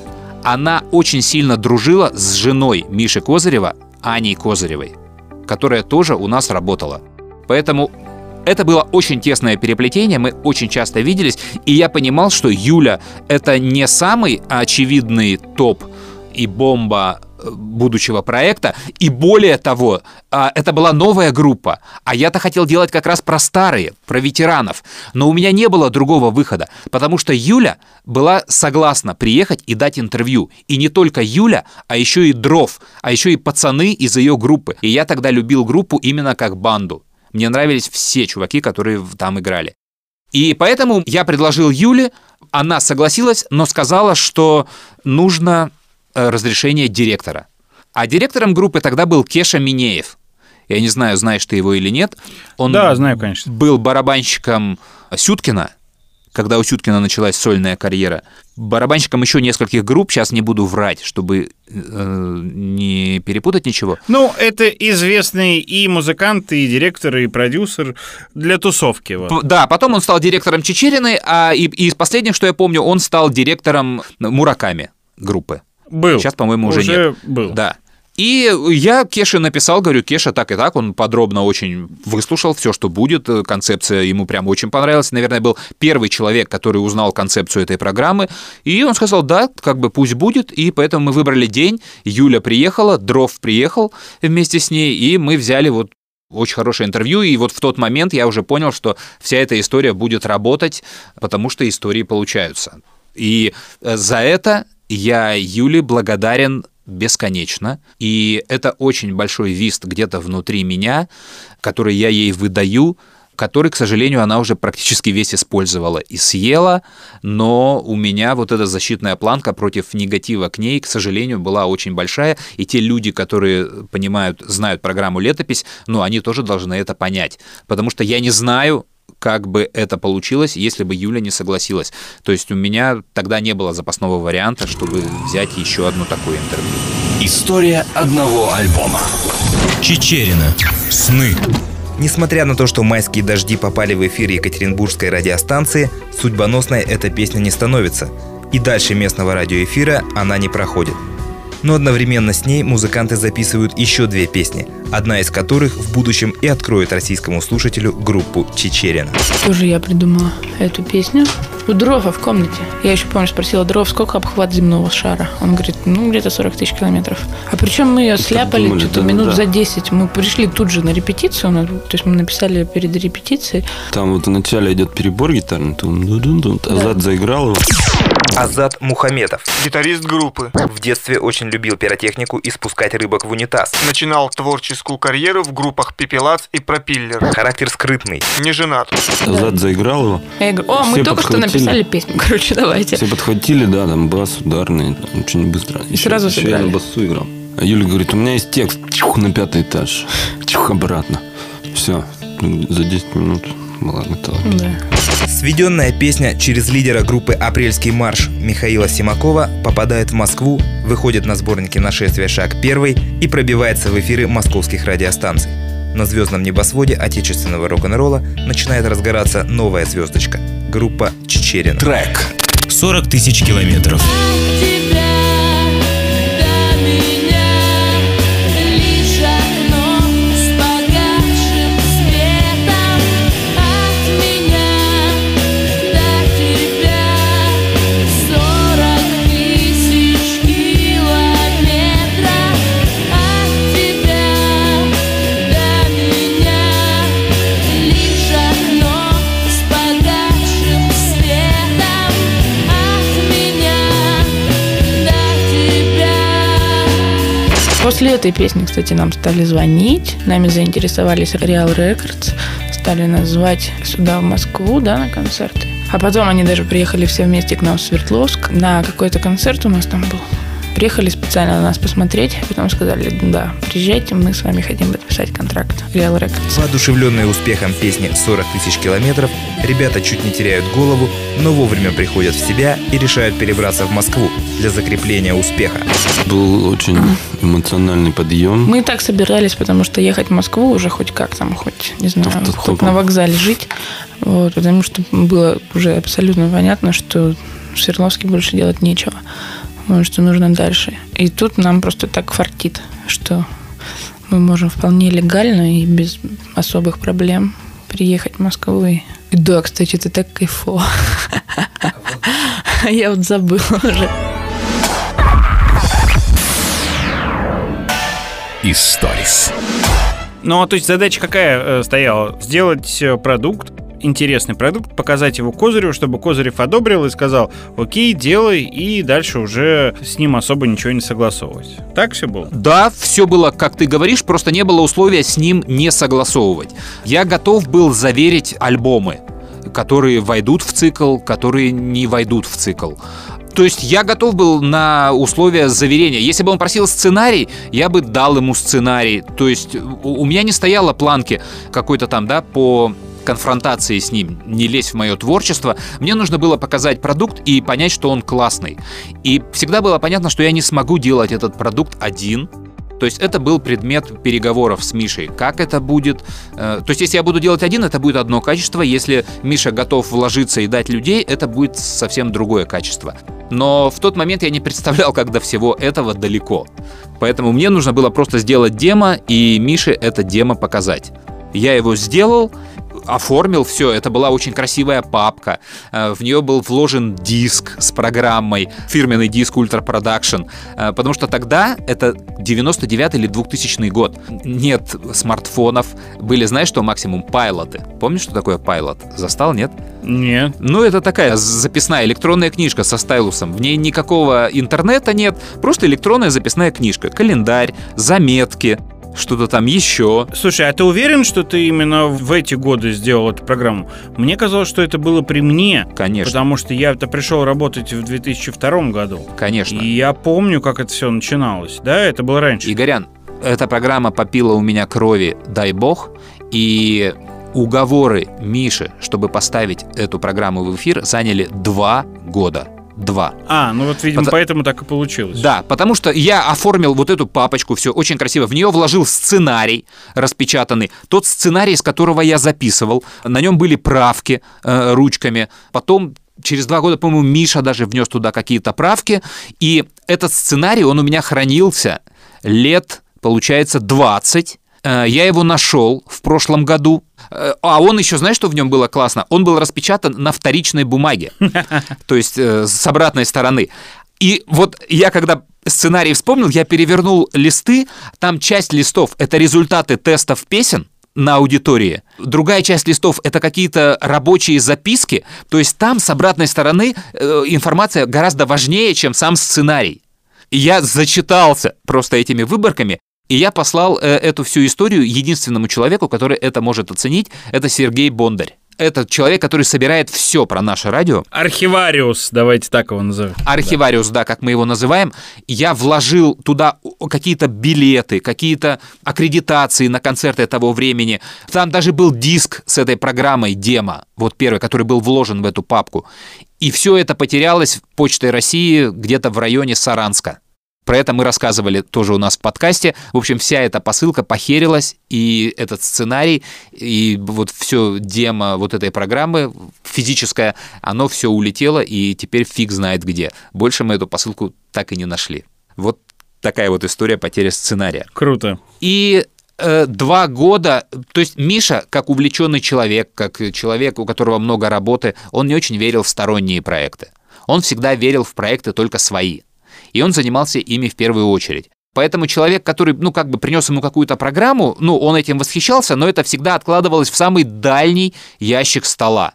она очень сильно дружила с женой Миши Козырева, Аней Козыревой, которая тоже у нас работала. Поэтому это было очень тесное переплетение, мы очень часто виделись, и я понимал, что Юля — это не самый очевидный топ и бомба э, будущего проекта. И более того, а, это была новая группа. А я-то хотел делать как раз про старые, про ветеранов. Но у меня не было другого выхода, потому что Юля была согласна приехать и дать интервью. И не только Юля, а еще и Дров, а еще и пацаны из ее группы. И я тогда любил группу именно как банду. Мне нравились все чуваки, которые там играли. И поэтому я предложил Юле, она согласилась, но сказала, что нужно э, разрешение директора. А директором группы тогда был Кеша Минеев. Я не знаю, знаешь ты его или нет. Он Да, знаю, конечно. был барабанщиком Сюткина, когда у Сюткина началась сольная карьера. Барабанщиком еще нескольких групп, сейчас не буду врать, чтобы э, не перепутать ничего. Ну, это известный и музыкант, и директор, и продюсер для тусовки. Вот. Да, потом он стал директором Чечериной, а и, и из последних, что я помню, он стал директором Мураками группы. Был. Сейчас, по-моему, уже, Уже нет. был. Да. И я Кеше написал, говорю, Кеша так и так, он подробно очень выслушал все, что будет, концепция ему прям очень понравилась, наверное, был первый человек, который узнал концепцию этой программы, и он сказал, да, как бы пусть будет, и поэтому мы выбрали день, Юля приехала, Дров приехал вместе с ней, и мы взяли вот очень хорошее интервью, и вот в тот момент я уже понял, что вся эта история будет работать, потому что истории получаются. И э, за это я Юле благодарен бесконечно, и это очень большой вист где-то внутри меня, который я ей выдаю, который, к сожалению, она уже практически весь использовала и съела, но у меня вот эта защитная планка против негатива к ней, к сожалению, была очень большая, и те люди, которые понимают, знают программу «Летопись», ну, они тоже должны это понять, потому что я не знаю, как бы это получилось, если бы Юля не согласилась. То есть у меня тогда не было запасного варианта, чтобы взять еще одну такую интервью. История одного альбома. Чечерина. Сны. Несмотря на то, что майские дожди попали в эфир Екатеринбургской радиостанции, судьбоносной эта песня не становится. И дальше местного радиоэфира она не проходит. Но одновременно с ней музыканты записывают еще две песни, одна из которых в будущем и откроет российскому слушателю группу Чечерина. Тоже я придумала эту песню. У Дрова в комнате. Я еще помню, спросила Дров, сколько обхват земного шара. Он говорит, ну, где-то 40 тысяч километров. А причем мы ее сляпали думали, что-то да, минут да. за 10. Мы пришли тут же на репетицию. То есть мы написали перед репетицией. Там вот вначале идет перебор гитарный, дун дун Азат заиграл его. Азат Мухаметов. Гитарист группы. В детстве очень любил пиротехнику и спускать рыбок в унитаз. Начинал творческую карьеру в группах «Пепелац» и «Пропиллер». Характер скрытный. Не женат. Азат заиграл его. Я говорю, о, мы Все только что написали песню. (laughs) Короче, давайте. Все подхватили, да, там бас ударный, там очень быстро. Еще, сразу еще я на басу играл. А Юля говорит, у меня есть текст, чух, на пятый этаж, (laughs) чух, обратно. Все, за 10 минут была готова. Да. Сведенная песня через лидера группы «Апрельский марш» Михаила Симакова попадает в Москву, выходит на сборнике «Нашествие. Шаг первый» и пробивается в эфиры московских радиостанций. На звездном небосводе отечественного рок-н-ролла начинает разгораться новая звездочка – группа Чечерина. Трек. 40 тысяч километров. После этой песни, кстати, нам стали звонить, нами заинтересовались Real Records, стали нас звать сюда, в Москву, да, на концерты. А потом они даже приехали все вместе к нам в Свердловск. На какой-то концерт у нас там был. Приехали специально на нас посмотреть, потом сказали, да, приезжайте, мы с вами хотим подписать контракт. Real Records. Воодушевленные успехом песни «40 тысяч километров», ребята чуть не теряют голову, но вовремя приходят в себя и решают перебраться в Москву для закрепления успеха. Был очень эмоциональный подъем. Мы и так собирались, потому что ехать в Москву уже хоть как там, хоть, не знаю, Топ- топ- хоть на вокзале жить. Вот, потому что было уже абсолютно понятно, что в Свердловске больше делать нечего. Что нужно дальше. И тут нам просто так фартит, что мы можем вполне легально и без особых проблем приехать в Москву. И, да, кстати, это так кайфово. (laughs) Я вот забыла уже. Историс. Ну, а то есть задача какая э, стояла? Сделать э, продукт, интересный продукт, показать его Козырю, чтобы Козырев одобрил и сказал, окей, делай, и дальше уже с ним особо ничего не согласовывать. Так все было? Да, все было, как ты говоришь, просто не было условия с ним не согласовывать. Я готов был заверить альбомы, которые войдут в цикл, которые не войдут в цикл. То есть я готов был на условия заверения. Если бы он просил сценарий, я бы дал ему сценарий. То есть у меня не стояло планки какой-то там, да, по конфронтации с ним, не лезь в мое творчество. Мне нужно было показать продукт и понять, что он классный. И всегда было понятно, что я не смогу делать этот продукт один. То есть это был предмет переговоров с Мишей. Как это будет? Э, То есть если я буду делать один, это будет одно качество. Если Миша готов вложиться и дать людей, это будет совсем другое качество. Но в тот момент я не представлял, как до всего этого далеко. Поэтому мне нужно было просто сделать демо и Мише это демо показать. Я его сделал, оформил все. Это была очень красивая папка. Э, В нее был вложен диск с программой, фирменный диск Ultra Production. Э, Потому что тогда, это 99 или 2000 год, нет смартфонов. Были, знаешь, что максимум пайлоты. Помнишь, что такое пайлот? Застал, нет? Нет. Ну, это такая записная электронная книжка со стайлусом. В ней никакого интернета нет, просто электронная записная книжка. Календарь, заметки. Что-то там еще. Слушай, а ты уверен, что ты именно в эти годы сделал эту программу? Мне казалось, что это было при мне. Конечно. Потому что я-то пришел работать в 2002 году. Конечно. И я помню, как это все начиналось. Да, это было раньше. Игорян, эта программа попила у меня крови, дай бог, и уговоры Миши, чтобы поставить эту программу в эфир, заняли два года. Два. А, ну вот, видимо, Потому- поэтому так и получилось. Да, потому что я оформил вот эту папочку, все очень красиво. В нее вложил сценарий распечатанный, тот сценарий, из которого я записывал. На нем были правки э, ручками. Потом через два года, по-моему, Миша даже внес туда какие-то правки. И этот сценарий, он у меня хранился лет, получается, 20. Э, Я его нашел в прошлом году. Э, А он еще, знаешь, что в нем было классно? Он был распечатан на вторичной бумаге, (laughs) то есть э, с обратной стороны. И вот я когда сценарий вспомнил, я перевернул листы, там часть листов — это результаты тестов песен, на аудитории. Другая часть листов это какие-то рабочие записки, то есть там с обратной стороны информация гораздо важнее, чем сам сценарий. И я зачитался просто этими выборками, и я послал э, эту всю историю единственному человеку, который это может оценить, это Сергей Бондарь. Это человек, который собирает все про наше радио. Архивариус, давайте так его назовем. Архивариус, да, как мы его называем. Я вложил туда какие-то билеты, какие-то аккредитации на концерты того времени. Там даже был диск с этой программой демо, вот первый, который был вложен в эту папку. И все это потерялось Почтой России где-то в районе Саранска. Про это мы рассказывали тоже у нас в подкасте. В общем, вся эта посылка похерилась, и этот сценарий, и вот все демо вот этой программы физическое, оно все улетело, и теперь фиг знает где. Больше мы эту посылку так и не нашли. Вот такая вот история потери сценария. Круто. И э, два года, то есть Миша, как увлеченный человек, как человек, у которого много работы, он не очень верил в сторонние проекты. Он всегда верил в проекты только свои. И он занимался ими в первую очередь. Поэтому человек, который, ну, как бы принес ему какую-то программу, ну, он этим восхищался, но это всегда откладывалось в самый дальний ящик стола.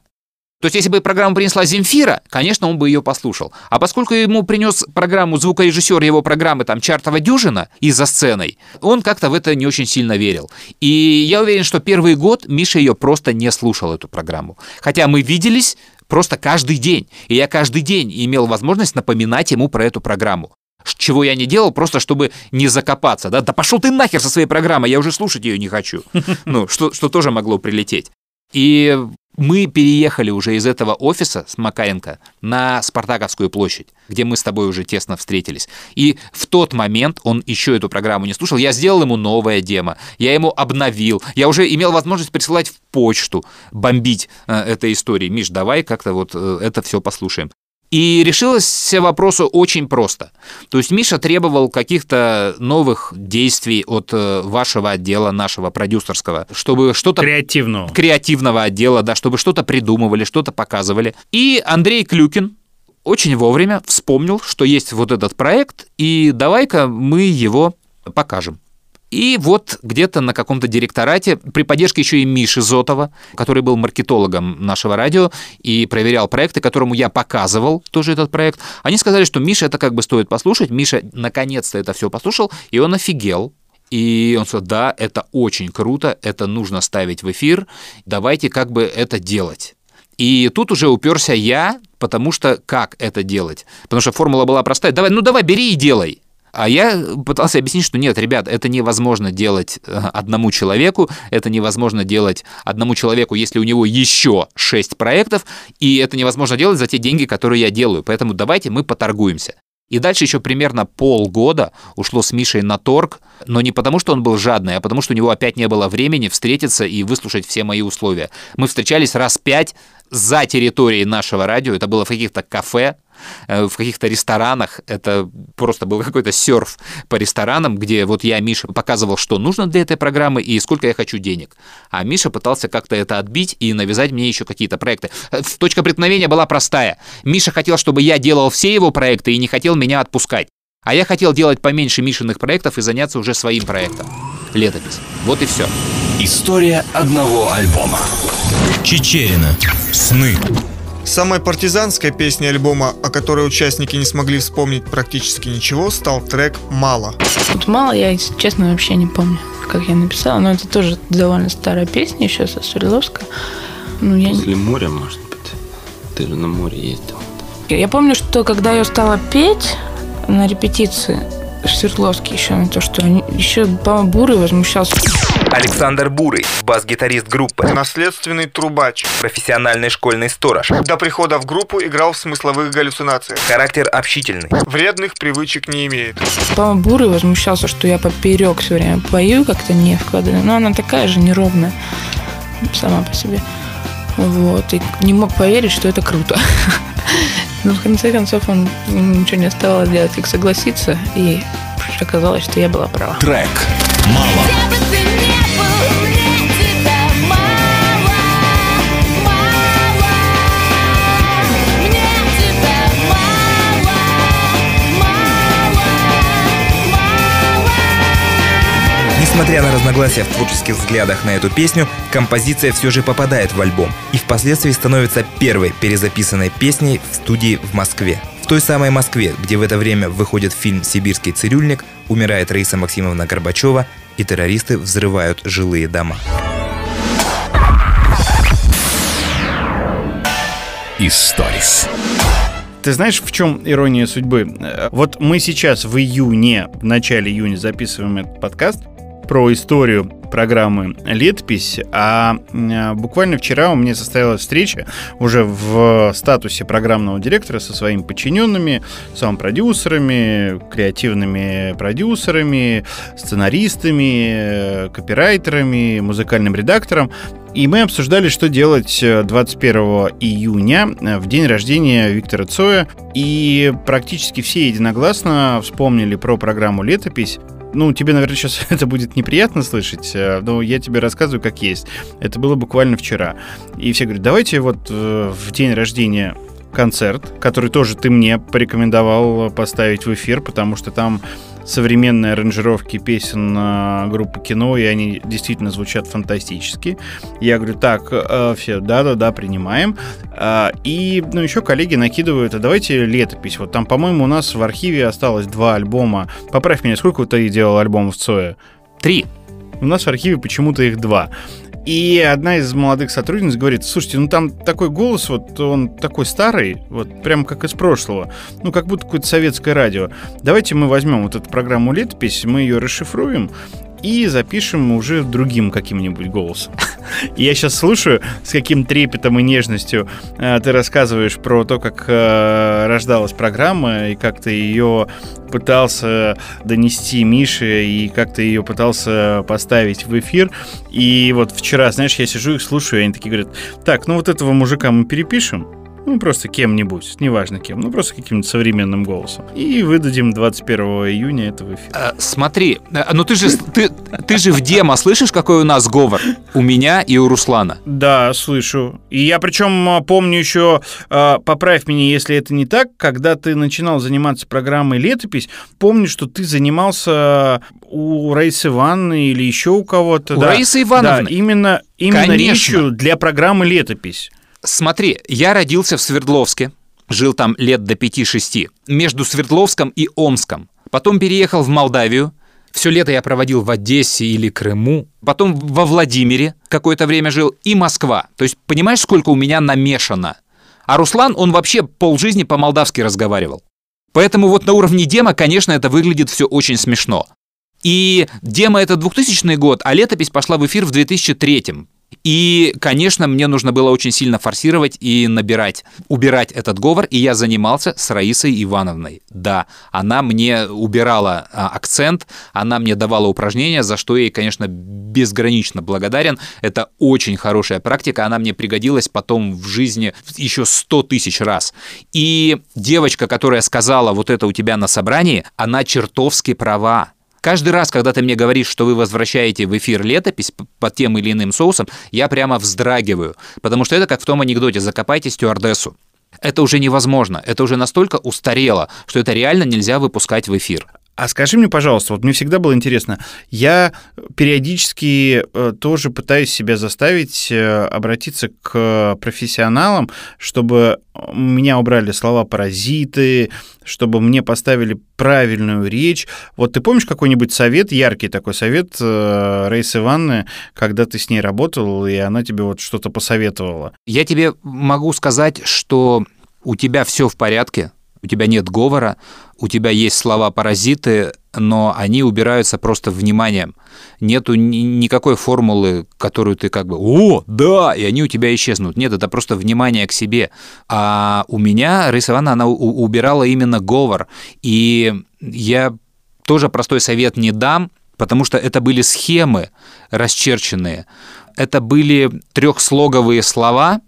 То есть, если бы программу принесла Земфира, конечно, он бы ее послушал. А поскольку ему принес программу звукорежиссер его программы, там, Чартова дюжина, и за сценой, он как-то в это не очень сильно верил. И я уверен, что первый год Миша ее просто не слушал, эту программу. Хотя мы виделись просто каждый день. И я каждый день имел возможность напоминать ему про эту программу. Чего я не делал, просто чтобы не закопаться. Да, да пошел ты нахер со своей программой, я уже слушать ее не хочу. (laughs) Ну, что, что тоже могло прилететь. И мы переехали уже из этого офиса с Макаренко на Спартаковскую площадь, где мы с тобой уже тесно встретились. И в тот момент он еще эту программу не слушал. Я сделал ему новое демо, я ему обновил, я уже имел возможность присылать в почту, бомбить э, этой историей. Миш, давай как-то вот э, это все послушаем. И решилось вопросу очень просто. То есть Миша требовал каких-то новых действий от э, вашего отдела, нашего продюсерского, чтобы что-то... Креативного. Креативного отдела, да, чтобы что-то придумывали, что-то показывали. И Андрей Клюкин очень вовремя вспомнил, что есть вот этот проект, и давай-ка мы его покажем. И вот где-то на каком-то директорате, при поддержке еще и Миши Зотова, который был маркетологом нашего радио и проверял проекты, которому я показывал тоже этот проект, они сказали, что Миша это как бы стоит послушать. Миша наконец-то это все послушал, и он офигел. И он сказал, да, это очень круто, это нужно ставить в эфир, давайте как бы это делать. И тут уже уперся я, потому что как это делать? Потому что формула была простая. Давай, ну давай, бери и делай. А я пытался объяснить, что нет, ребят, это невозможно делать э, одному человеку, это невозможно делать одному человеку, если у него еще шесть проектов, и это невозможно делать за те деньги, которые я делаю. Поэтому давайте мы поторгуемся. И дальше еще примерно полгода ушло с Мишей на торг, но не потому, что он был жадный, а потому, что у него опять не было времени встретиться и выслушать все мои условия. Мы встречались раз пять за территорией нашего радио, это было в каких-то кафе, в каких-то ресторанах, это просто был какой-то серф по ресторанам, где вот я Миша показывал, что нужно для этой программы и сколько я хочу денег. А Миша пытался как-то это отбить и навязать мне еще какие-то проекты. Э, Точка преткновения была простая. Миша хотел, чтобы я делал все его проекты и не хотел меня отпускать. А я хотел делать поменьше Мишиных проектов и заняться уже своим проектом. Летопись. Вот и все. История одного альбома. Чечерина. Сны. Самой партизанской песней альбома, о которой участники не смогли вспомнить практически ничего, стал трек «Мало». Вот мало я, если честно, вообще не помню. как я написала, но это тоже довольно старая песня еще со Свердловска. Ну, я, не- После моря, может быть. Ты же на море ездил. я помню, что когда я стала петь на репетиции в Свердловске еще на то, что они, еще, по-моему, Бурый возмущался. Александр Бурый, бас-гитарист группы, Наследственный трубач. профессиональный школьный сторож. До прихода в группу играл в смысловых галлюцинациях. Характер общительный. Вредных привычек не имеет. По-моему, Бурый возмущался, что я поперек все время пою, как-то не вкладываю. Но она такая же неровная сама по себе. Вот. И не мог поверить, что это круто. (laughs) Но в конце концов он ничего не оставалось делать, как согласиться. И оказалось, что я была права. Трек «Мало». Несмотря на разногласия в творческих взглядах на эту песню, композиция все же попадает в альбом и впоследствии становится первой перезаписанной песней в студии в Москве. В той самой Москве, где в это время выходит фильм «Сибирский цирюльник», умирает Раиса Максимовна Горбачева и террористы взрывают жилые дома. Историс. Ты знаешь, в чем ирония судьбы? Э, Вот мы сейчас в июне, в начале июня записываем этот подкаст про историю программы «Летопись», а э, буквально вчера у меня состоялась встреча уже в статусе программного директора со своими подчиненными, саунд-продюсерами, креативными продюсерами, сценаристами, э, копирайтерами, музыкальным редактором. И мы обсуждали, что делать э, 21 июня, э, в день рождения Виктора Цоя. И практически все единогласно вспомнили про программу «Летопись». Ну, тебе, наверное, сейчас (laughs) это будет неприятно слышать, э, но я тебе рассказываю, как есть. Это было буквально вчера. И все говорят, давайте вот э, в день рождения концерт, который тоже ты мне порекомендовал поставить в эфир, потому что там современные аранжировки песен э, группы кино, и они действительно звучат фантастически. Я говорю, так, э, все, да-да-да, принимаем. А, И, ну, еще коллеги накидывают, а давайте летопись. Вот там, по-моему, у нас в архиве осталось два альбома. Поправь меня, сколько ты делал альбомов Цоя? Три. У нас в архиве почему-то их два. И одна из молодых сотрудниц говорит, слушайте, ну там такой голос, вот он такой старый, вот прям как из прошлого, ну как будто какое-то советское радио. Давайте мы возьмем вот эту программу «Летопись», мы ее расшифруем, и запишем уже другим каким-нибудь голосом. И я сейчас слушаю, с каким трепетом и нежностью э, ты рассказываешь про то, как э, рождалась программа, и как ты ее пытался донести Мише, и как ты ее пытался поставить в эфир. И вот вчера, знаешь, я сижу их слушаю, и они такие говорят, так, ну вот этого мужика мы перепишем, ну, просто кем-нибудь, неважно кем, ну, просто каким-нибудь современным голосом. И выдадим 21 июня это в эфир. Э, Смотри, э, ну ты же, ты, ты же в демо слышишь, какой у нас говор? У меня и у Руслана. Да, слышу. И я причем а, помню еще, а, поправь меня, если это не так, когда ты начинал заниматься программой «Летопись», помню, что ты занимался у Раисы Ивановны или еще у кого-то. У да. Раисы Ивановны? Да, именно, именно Конечно. речью для программы «Летопись». Смотри, я родился в Свердловске, жил там лет до 5-6, между Свердловском и Омском. Потом переехал в Молдавию. Все лето я проводил в Одессе или Крыму. Потом во Владимире какое-то время жил. И Москва. То есть понимаешь, сколько у меня намешано? А Руслан, он вообще полжизни по-молдавски разговаривал. Поэтому вот на уровне демо, конечно, это выглядит все очень смешно. И демо это 2000 год, а летопись пошла в эфир в 2003. И, конечно, мне нужно было очень сильно форсировать и набирать, убирать этот говор, и я занимался с Раисой Ивановной. Да, она мне убирала а, акцент, она мне давала упражнения, за что я ей, конечно, безгранично благодарен. Это очень хорошая практика, она мне пригодилась потом в жизни еще сто тысяч раз. И девочка, которая сказала вот это у тебя на собрании, она чертовски права. Каждый раз, когда ты мне говоришь, что вы возвращаете в эфир летопись под тем или иным соусом, я прямо вздрагиваю, потому что это как в том анекдоте «закопайте стюардессу». Это уже невозможно, это уже настолько устарело, что это реально нельзя выпускать в эфир. А скажи мне, пожалуйста, вот мне всегда было интересно, я периодически э, тоже пытаюсь себя заставить э, обратиться к профессионалам, чтобы меня убрали слова паразиты, чтобы мне поставили правильную речь. Вот ты помнишь какой-нибудь совет, яркий такой совет э, Рейсы Ивановны, когда ты с ней работал, и она тебе вот что-то посоветовала? Я тебе могу сказать, что у тебя все в порядке, у тебя нет говора, у тебя есть слова-паразиты, но они убираются просто вниманием. Нету ни- никакой формулы, которую ты как бы «О, да!» и они у тебя исчезнут. Нет, это просто внимание к себе. А у меня Раиса Ивановна, она у- убирала именно говор. И я тоже простой совет не дам, потому что это были схемы расчерченные. Это были трехслоговые слова,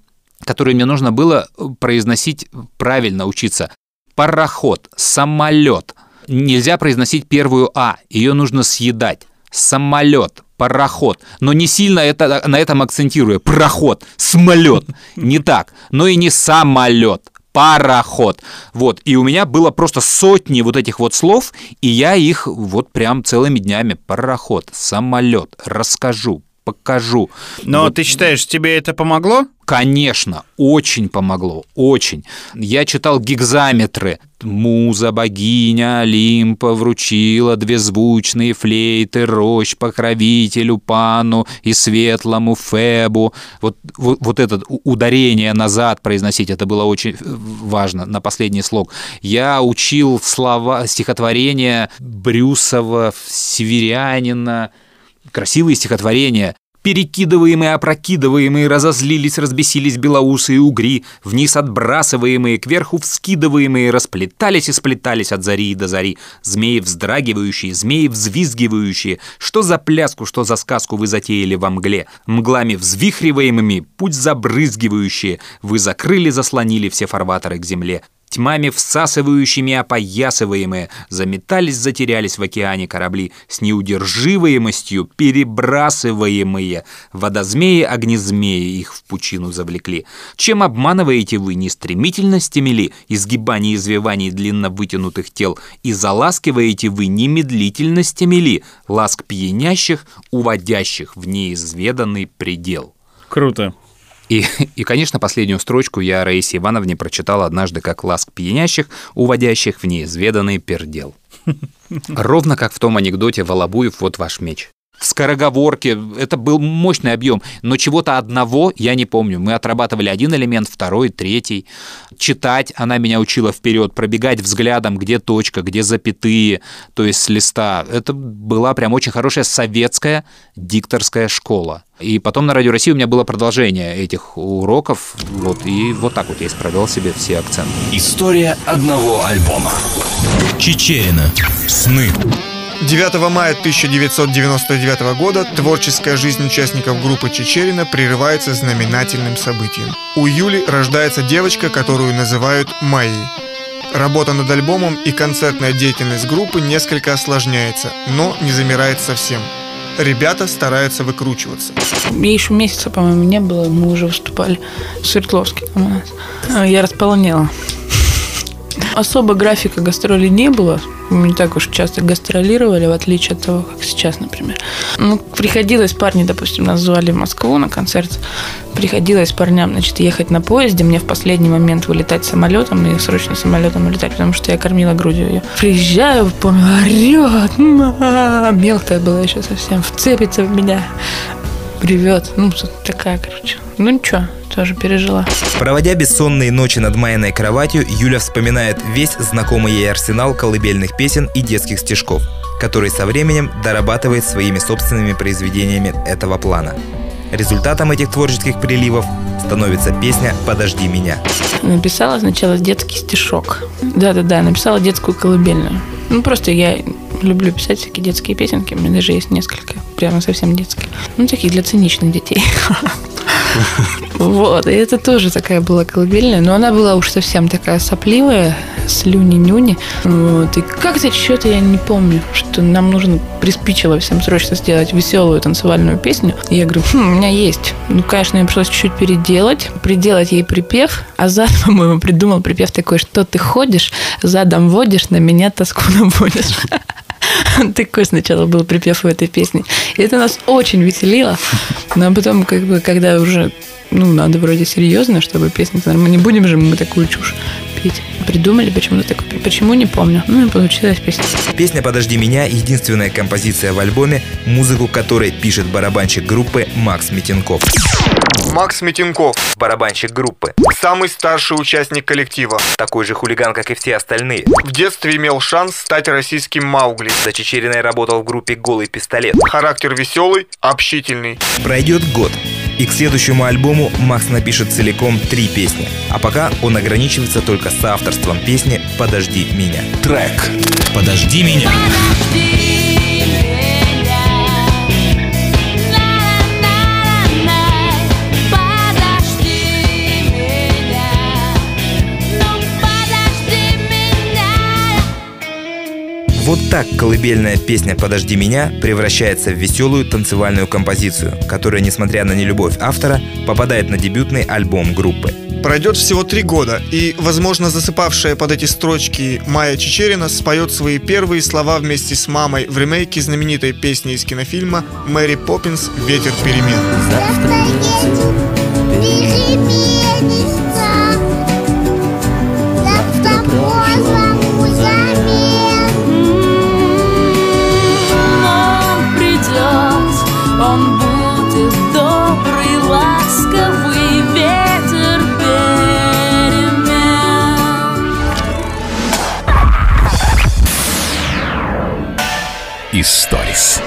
которые мне нужно было произносить правильно, учиться. Пароход, самолет. Нельзя произносить первую А, ее нужно съедать. Самолет, пароход. Но не сильно это, на этом акцентируя. Проход, самолет. Не так. Но и не самолет. Пароход. Вот. И у меня было просто сотни вот этих вот слов, и я их вот прям целыми днями. Пароход, самолет, расскажу, покажу. Но Вот ты считаешь, тебе это помогло? Конечно, очень помогло, очень. Я читал гигзаметры. Муза, богиня Олимпа вручила две звучные флейты рощ покровителю пану и светлому Фебу. Вот, вот, вот это ударение назад произносить, это было очень э, важно, на последний слог. Я учил слова, стихотворения Брюсова, Северянина, красивые стихотворения. Перекидываемые, опрокидываемые, разозлились, разбесились белоусые угри, вниз отбрасываемые, кверху вскидываемые, расплетались и сплетались от зари до зари. Змеи вздрагивающие, змеи взвизгивающие. Что за пляску, что за сказку вы затеяли во мгле? Мглами взвихриваемыми, путь забрызгивающие. Вы закрыли, заслонили все фарватеры к земле. Тьмами всасывающими опоясываемые, заметались, затерялись в океане корабли, с неудерживаемостью перебрасываемые. Водозмеи, огнезмеи их в пучину завлекли. Чем обманываете вы, не стремительностями ли, изгибаний и извиваний длинно вытянутых тел, и заласкиваете вы не медлительностями ли, ласк пьянящих, уводящих в неизведанный предел? Круто. И, и, конечно, последнюю строчку я Раисе Ивановне прочитал однажды как ласк пьянящих, уводящих в неизведанный пердел. Ровно как в том анекдоте «Волобуев, вот ваш меч». В скороговорке это был мощный объем, но чего-то одного я не помню. Мы отрабатывали один элемент, второй, третий. Читать она меня учила вперед, пробегать взглядом, где точка, где запятые, то есть с листа. Это была прям очень хорошая советская дикторская школа. И потом на Радио России у меня было продолжение этих уроков, вот, и вот так вот я исправлял себе все акценты. История одного альбома. Чечерина. Сны. 9 мая 1999 года творческая жизнь участников группы Чечерина прерывается знаменательным событием. У Юли рождается девочка, которую называют Майей. Работа над альбомом и концертная деятельность группы несколько осложняется, но не замирает совсем. Ребята стараются выкручиваться. Ей еще месяца, по-моему, не было, мы уже выступали в Свердловске там у нас. Я располнела. Особо графика гастролей не было. Мы не так уж часто гастролировали, в отличие от того, как сейчас, например. Ну, приходилось парни, допустим, нас звали в Москву на концерт. Приходилось парням, значит, ехать на поезде, мне в последний момент вылетать самолетом и срочно самолетом улетать, потому что я кормила грудью ее. Приезжаю, помню, орет, мелкая была еще совсем, вцепится в меня, ревет. Ну, такая, короче. Ну ничего, тоже пережила. Проводя бессонные ночи над Майиной кроватью, Юля вспоминает весь знакомый ей арсенал колыбельных песен и детских стишков, который со временем дорабатывает своими собственными произведениями этого плана. Результатом этих творческих приливов становится песня «Подожди меня». Написала сначала детский стишок. Да-да-да, написала детскую колыбельную. Ну, просто я люблю писать всякие детские песенки. У меня даже есть несколько, прямо совсем детские. Ну, такие для циничных детей. (laughs) Вот, и это тоже такая была колыбельная, но она была уж совсем такая сопливая, слюни-нюни. Вот, и как-то что-то я не помню, что нам нужно приспичило всем срочно сделать веселую танцевальную песню. И я говорю, хм, у меня есть. Ну, конечно, мне пришлось чуть-чуть переделать, приделать ей припев, а зад, (laughs) по-моему, придумал припев такой, что ты ходишь, задом водишь, на меня тоску (laughs) наводишь. (laughs) Такой сначала был припев в этой песне. И это нас очень веселило. Но потом, как бы, когда уже, ну, надо вроде серьезно, чтобы песня нормально. Не будем же мы такую чушь петь. Придумали почему-то такое. Почему, не помню. Ну, и получилась песня. Песня «Подожди меня» — единственная композиция в альбоме, музыку которой пишет барабанщик группы Макс Митенков. Макс Митенков, Барабанщик группы. самый старший участник коллектива. Такой же хулиган, как и все остальные. В детстве имел шанс стать российским Маугли. За Чечериной работал в группе «Голый пистолет». Характер веселый, общительный. Пройдет год, и к следующему альбому Макс напишет целиком три песни. А пока он ограничивается только соавторством песни «Подожди меня». Трек «Подожди меня». Вот так колыбельная песня «Подожди меня» превращается в веселую танцевальную композицию, которая, несмотря на нелюбовь автора, попадает на дебютный альбом группы. Пройдет всего три года, и, возможно, засыпавшая под эти строчки Майя Чечерина споет свои первые слова вместе с мамой в ремейке знаменитой песни из кинофильма «Мэри Поппинс. Ветер перемен». Он он будет добрый, ласковый ветер. Историс.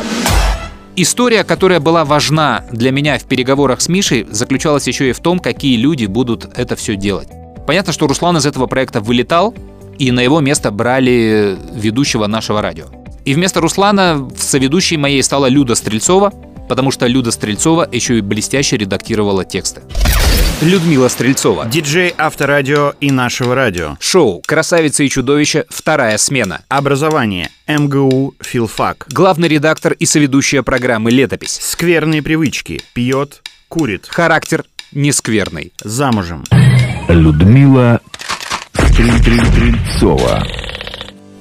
История, которая была важна для меня в переговорах с Мишей, заключалась еще и в том, какие люди будут это все делать. Понятно, что Руслан из этого проекта вылетал, и на его место брали ведущего нашего радио. И вместо Руслана в соведущей моей стала Люда Стрельцова, потому что Люда Стрельцова еще и блестяще редактировала тексты. Людмила Стрельцова. Диджей Авторадио и нашего радио. Шоу «Красавица и чудовище. Вторая смена». Образование. МГУ Филфак. Главный редактор и соведущая программы «Летопись». Скверные привычки. Пьет, курит. Характер нескверный. Замужем. Людмила Стрельцова.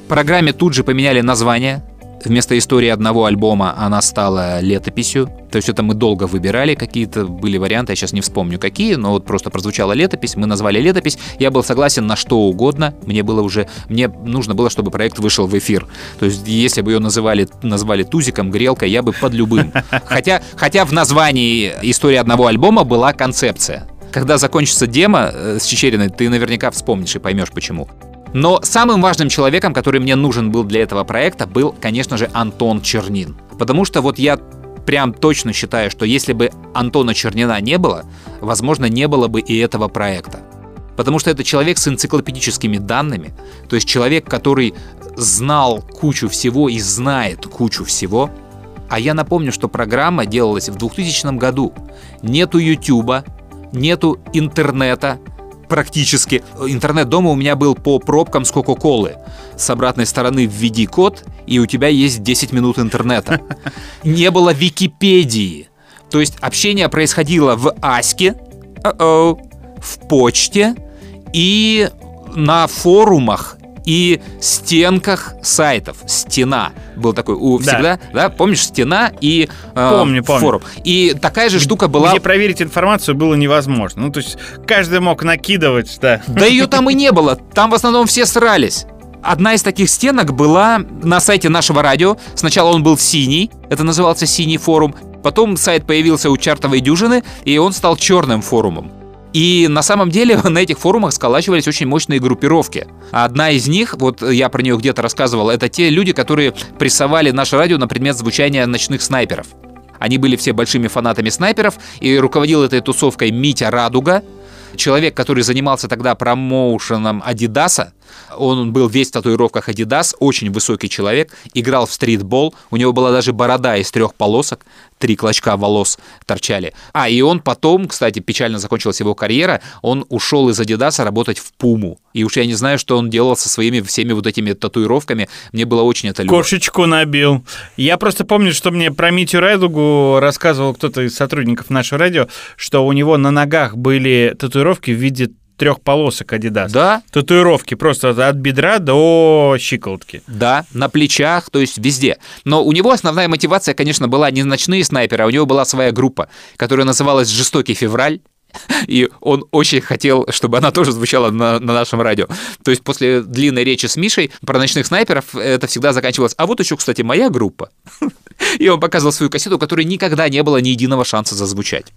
Программе тут же поменяли название. Вместо истории одного альбома она стала летописью. То есть это мы долго выбирали, какие-то были варианты, я сейчас не вспомню какие, но вот просто прозвучала летопись, мы назвали летопись, я был согласен на что угодно, мне было уже, мне нужно было, чтобы проект вышел в эфир. То есть если бы ее называли, назвали тузиком, грелкой, я бы под любым. (laughs) Хотя, хотя в названии истории одного альбома была концепция. Когда закончится демо э, с Чечериной, ты наверняка вспомнишь и поймешь почему. Но самым важным человеком, который мне нужен был для этого проекта, был, конечно же, Антон Чернин. Потому что вот я прям точно считаю, что если бы Антона Чернина не было, возможно, не было бы и этого проекта. Потому что это человек с энциклопедическими данными, то есть человек, который знал кучу всего и знает кучу всего. А я напомню, что программа делалась в 2000 году. Нету Ютуба, нету интернета, практически. Интернет дома у меня был по пробкам с Кока-Колы. С обратной стороны введи код, и у тебя есть 10 минут интернета. (laughs) Не было Википедии. То есть общение происходило в Аське, в почте и на форумах и стенках сайтов. Стена был такой у Да. всегда, да, помнишь стена и э, Помню, помню. форум. И такая же штука была Где проверить информацию было невозможно. Ну, то есть каждый мог накидывать, да. Да ее там и не было. Там в основном все срались. Одна из таких стенок была на сайте нашего радио. Сначала он был синий, это назывался «Синий форум». Потом сайт появился у чартовой дюжины, и он стал черным форумом. И на самом деле (laughs) на этих форумах сколачивались очень мощные группировки. Одна из них, вот я про нее где-то рассказывал, это те люди, которые прессовали наше радио на предмет звучания ночных снайперов. Они были все большими фанатами снайперов, и руководил этой тусовкой Митя Радуга, человек, который занимался тогда промоушеном Адидаса. Он был весь в татуировках Адидас, очень высокий человек, играл в стритбол, у него была даже борода из трех полосок, три клочка волос торчали. А, и он потом, кстати, печально закончилась его карьера, он ушел из Адидаса работать в Пуму. И уж я не знаю, что он делал со своими всеми вот этими татуировками, мне было очень это любопытно. Кошечку набил. Я просто помню, что мне про Митю Райдугу рассказывал кто-то из сотрудников нашего радио, что у него на ногах были татуировки в виде трех полосок Adidas. Да. Татуировки просто от бедра до щиколотки. Да, на плечах, то есть везде. Но у него основная мотивация, конечно, была не ночные снайперы, а у него была своя группа, которая называлась «Жестокий февраль». И он очень хотел, чтобы она тоже звучала на, на нашем радио. То есть после длинной речи с Мишей про ночных снайперов это всегда заканчивалось. А вот еще, кстати, моя группа. (laughs) И он показывал свою кассету, у которой никогда не было ни единого шанса зазвучать.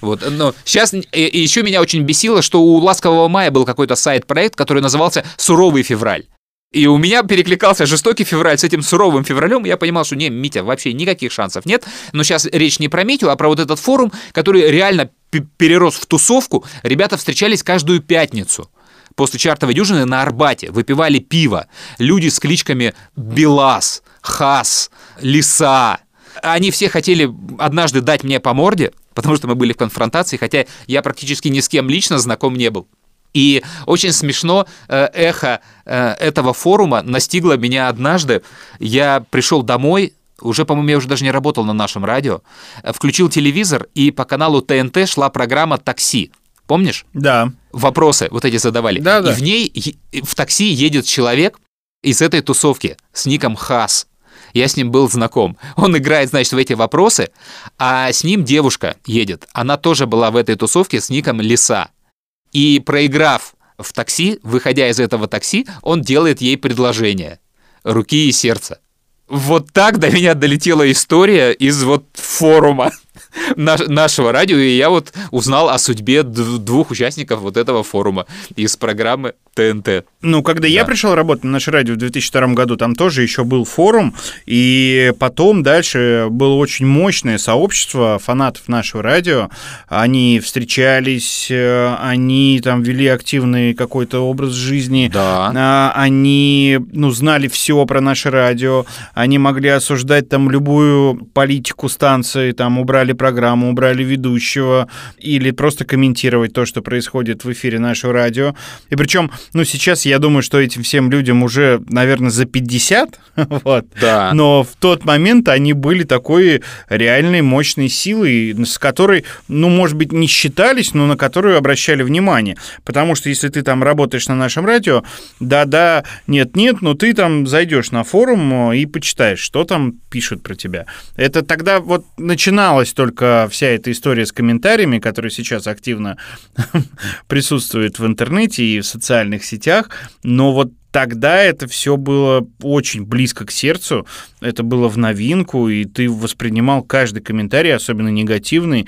Вот, но сейчас и еще меня очень бесило, что у Ласкового мая был какой-то сайт-проект, который назывался «Суровый февраль». И у меня перекликался жестокий февраль с этим суровым февралем. Я понимал, что не, Митя, вообще никаких шансов нет. Но сейчас речь не про Митю, а про вот этот форум, который реально перерос в тусовку. Ребята встречались каждую пятницу после чартовой дюжины на Арбате, выпивали пиво. Люди с кличками Белас, Хас, Лиса. Они все хотели однажды дать мне по морде, потому что мы были в конфронтации, хотя я практически ни с кем лично знаком не был. И очень смешно э, эхо э, этого форума настигло меня однажды. Я пришел домой, уже, по-моему, я уже даже не работал на нашем радио, э, включил телевизор, и по каналу ТНТ шла программа «Такси». Помнишь? Да. Вопросы вот эти задавали. Да, да. И в ней в такси едет человек из этой тусовки с ником Хас. Я с ним был знаком. Он играет, значит, в эти вопросы, а с ним девушка едет. Она тоже была в этой тусовке с ником Лиса. И проиграв в такси, выходя из этого такси, он делает ей предложение. Руки и сердца. Вот так до меня долетела история из вот форума нашего радио, и я вот узнал о судьбе двух участников вот этого форума из программы ТНТ. Ну, когда я пришел работать на наше радио в 2002 году, там тоже еще был форум, и потом дальше было очень мощное сообщество фанатов нашего радио. Они встречались, э, они там вели активный какой-то образ жизни, Да. А, они, ну, знали все про наше радио, они могли осуждать там любую политику станции, там убрали программу, убрали ведущего, или просто комментировать то, что происходит в эфире нашего радио. И причем, ну, сейчас я думаю, что этим всем людям уже, наверное, за 50, (laughs) вот. Да. Но в тот момент они были такой реальной мощной силой, с которой, ну, может быть, не считались, но на которую обращали внимание. Потому что если ты там работаешь на нашем радио, да-да, нет-нет, но ты там зайдешь на форум э, и почитаешь, что там пишут про тебя. Это тогда вот начиналась только вся эта история с комментариями, которая сейчас активно (laughs) присутствует в интернете и в социальных сетях, но вот тогда это все было очень близко к сердцу, это было в новинку, и ты воспринимал каждый комментарий, особенно негативный,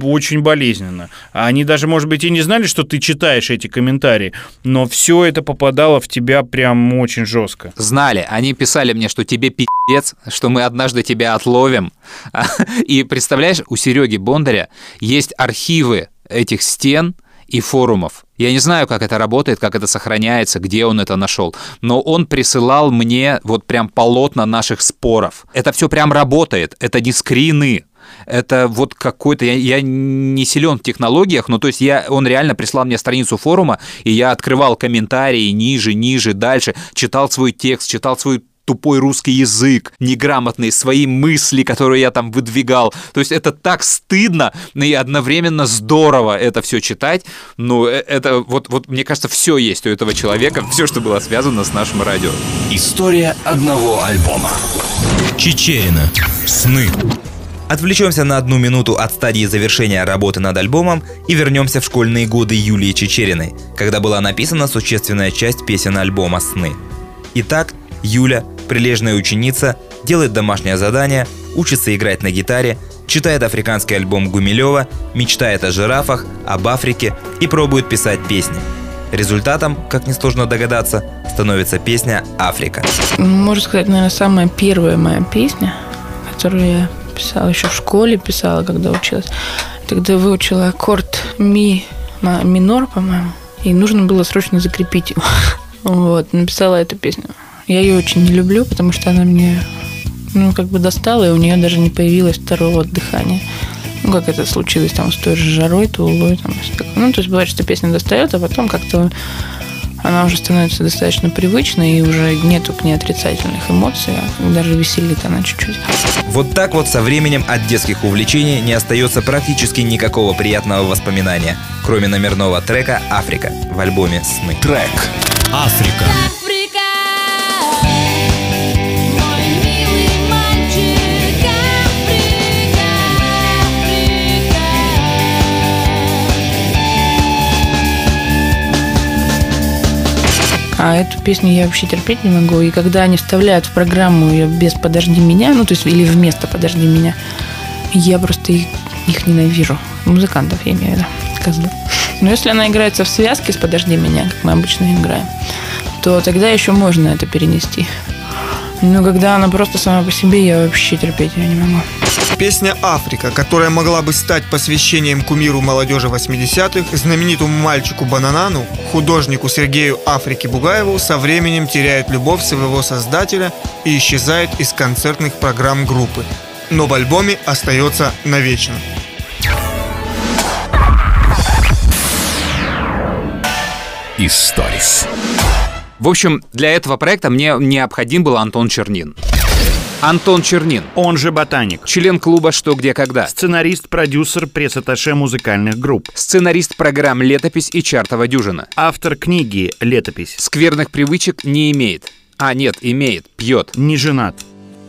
очень болезненно. Они даже, может быть, и не знали, что ты читаешь эти комментарии, но все это попадало в тебя прям очень жестко. Знали, они писали мне, что тебе пи***ц, что мы однажды тебя отловим. (laughs) И представляешь, у Сереги Бондаря есть архивы этих стен и форумов. Я не знаю, как это работает, как это сохраняется, где он это нашел, но он присылал мне вот прям полотна наших споров. Это все прям работает, это не скрины, это вот какой-то, я, я не силен в технологиях, но то есть я, он реально прислал мне страницу форума, и я открывал комментарии ниже, ниже, дальше, читал свой текст, читал свой тупой русский язык, неграмотный, свои мысли, которые я там выдвигал. То есть это так стыдно и одновременно здорово это все читать. Ну, э- это вот, вот мне кажется, все есть у этого человека, все, что было связано с нашим радио. История одного альбома. Чечерина. Сны. Отвлечемся на одну минуту от стадии завершения работы над альбомом и вернемся в школьные годы Юлии Чечериной, когда была написана существенная часть песен альбома «Сны». Итак, Юля, прилежная ученица, делает домашнее задание, учится играть на гитаре, читает африканский альбом Гумилева, мечтает о жирафах, об Африке и пробует писать песни. Результатом, как несложно догадаться, становится песня «Африка». Можно сказать, наверное, самая первая моя песня, которую я писала еще в школе, писала, когда училась. Тогда выучила аккорд ми минор, по-моему, и нужно было срочно закрепить его. (laughs) Вот, написала эту песню. Я ее очень не люблю, потому что она мне, ну, как бы достала, и у нее даже не появилось второго дыхания. Ну, как это случилось там с той же жарой, тулой, там, и всё такое. Ну, то есть бывает, что песня достает, а потом как-то она уже становится достаточно привычной, и уже нету к ней отрицательных эмоций, а даже веселит она чуть-чуть. Вот так вот со временем от детских увлечений не остается практически никакого приятного воспоминания, кроме номерного трека «Африка» в альбоме «Сны». Трек «Африка». А эту песню я вообще терпеть не могу. И когда они вставляют в программу ее без «Подожди меня», ну, то есть, или вместо «Подожди меня», я просто их, их ненавижу. Музыкантов, я имею в виду, козлов. Но если она играется в связке с «Подожди меня», как мы обычно играем, то тогда еще можно это перенести. Но когда она просто сама по себе, я вообще терпеть ее не могу. Песня «Африка», которая могла бы стать посвящением кумиру молодежи 80-х, знаменитому мальчику Бананану, художнику Сергею Африки Бугаеву, со временем теряет любовь своего создателя и исчезает из концертных программ группы. Но в альбоме остается навечно. Историс. В общем, для этого проекта мне необходим был Антон Чернин. Антон Чернин. Он же ботаник. Член клуба «Что, где, когда». Сценарист, продюсер, пресс-атташе музыкальных групп. Сценарист программ «Летопись» и «Чартова дюжина». Автор книги «Летопись». Скверных привычек не имеет. А, нет, имеет, пьет. Не женат.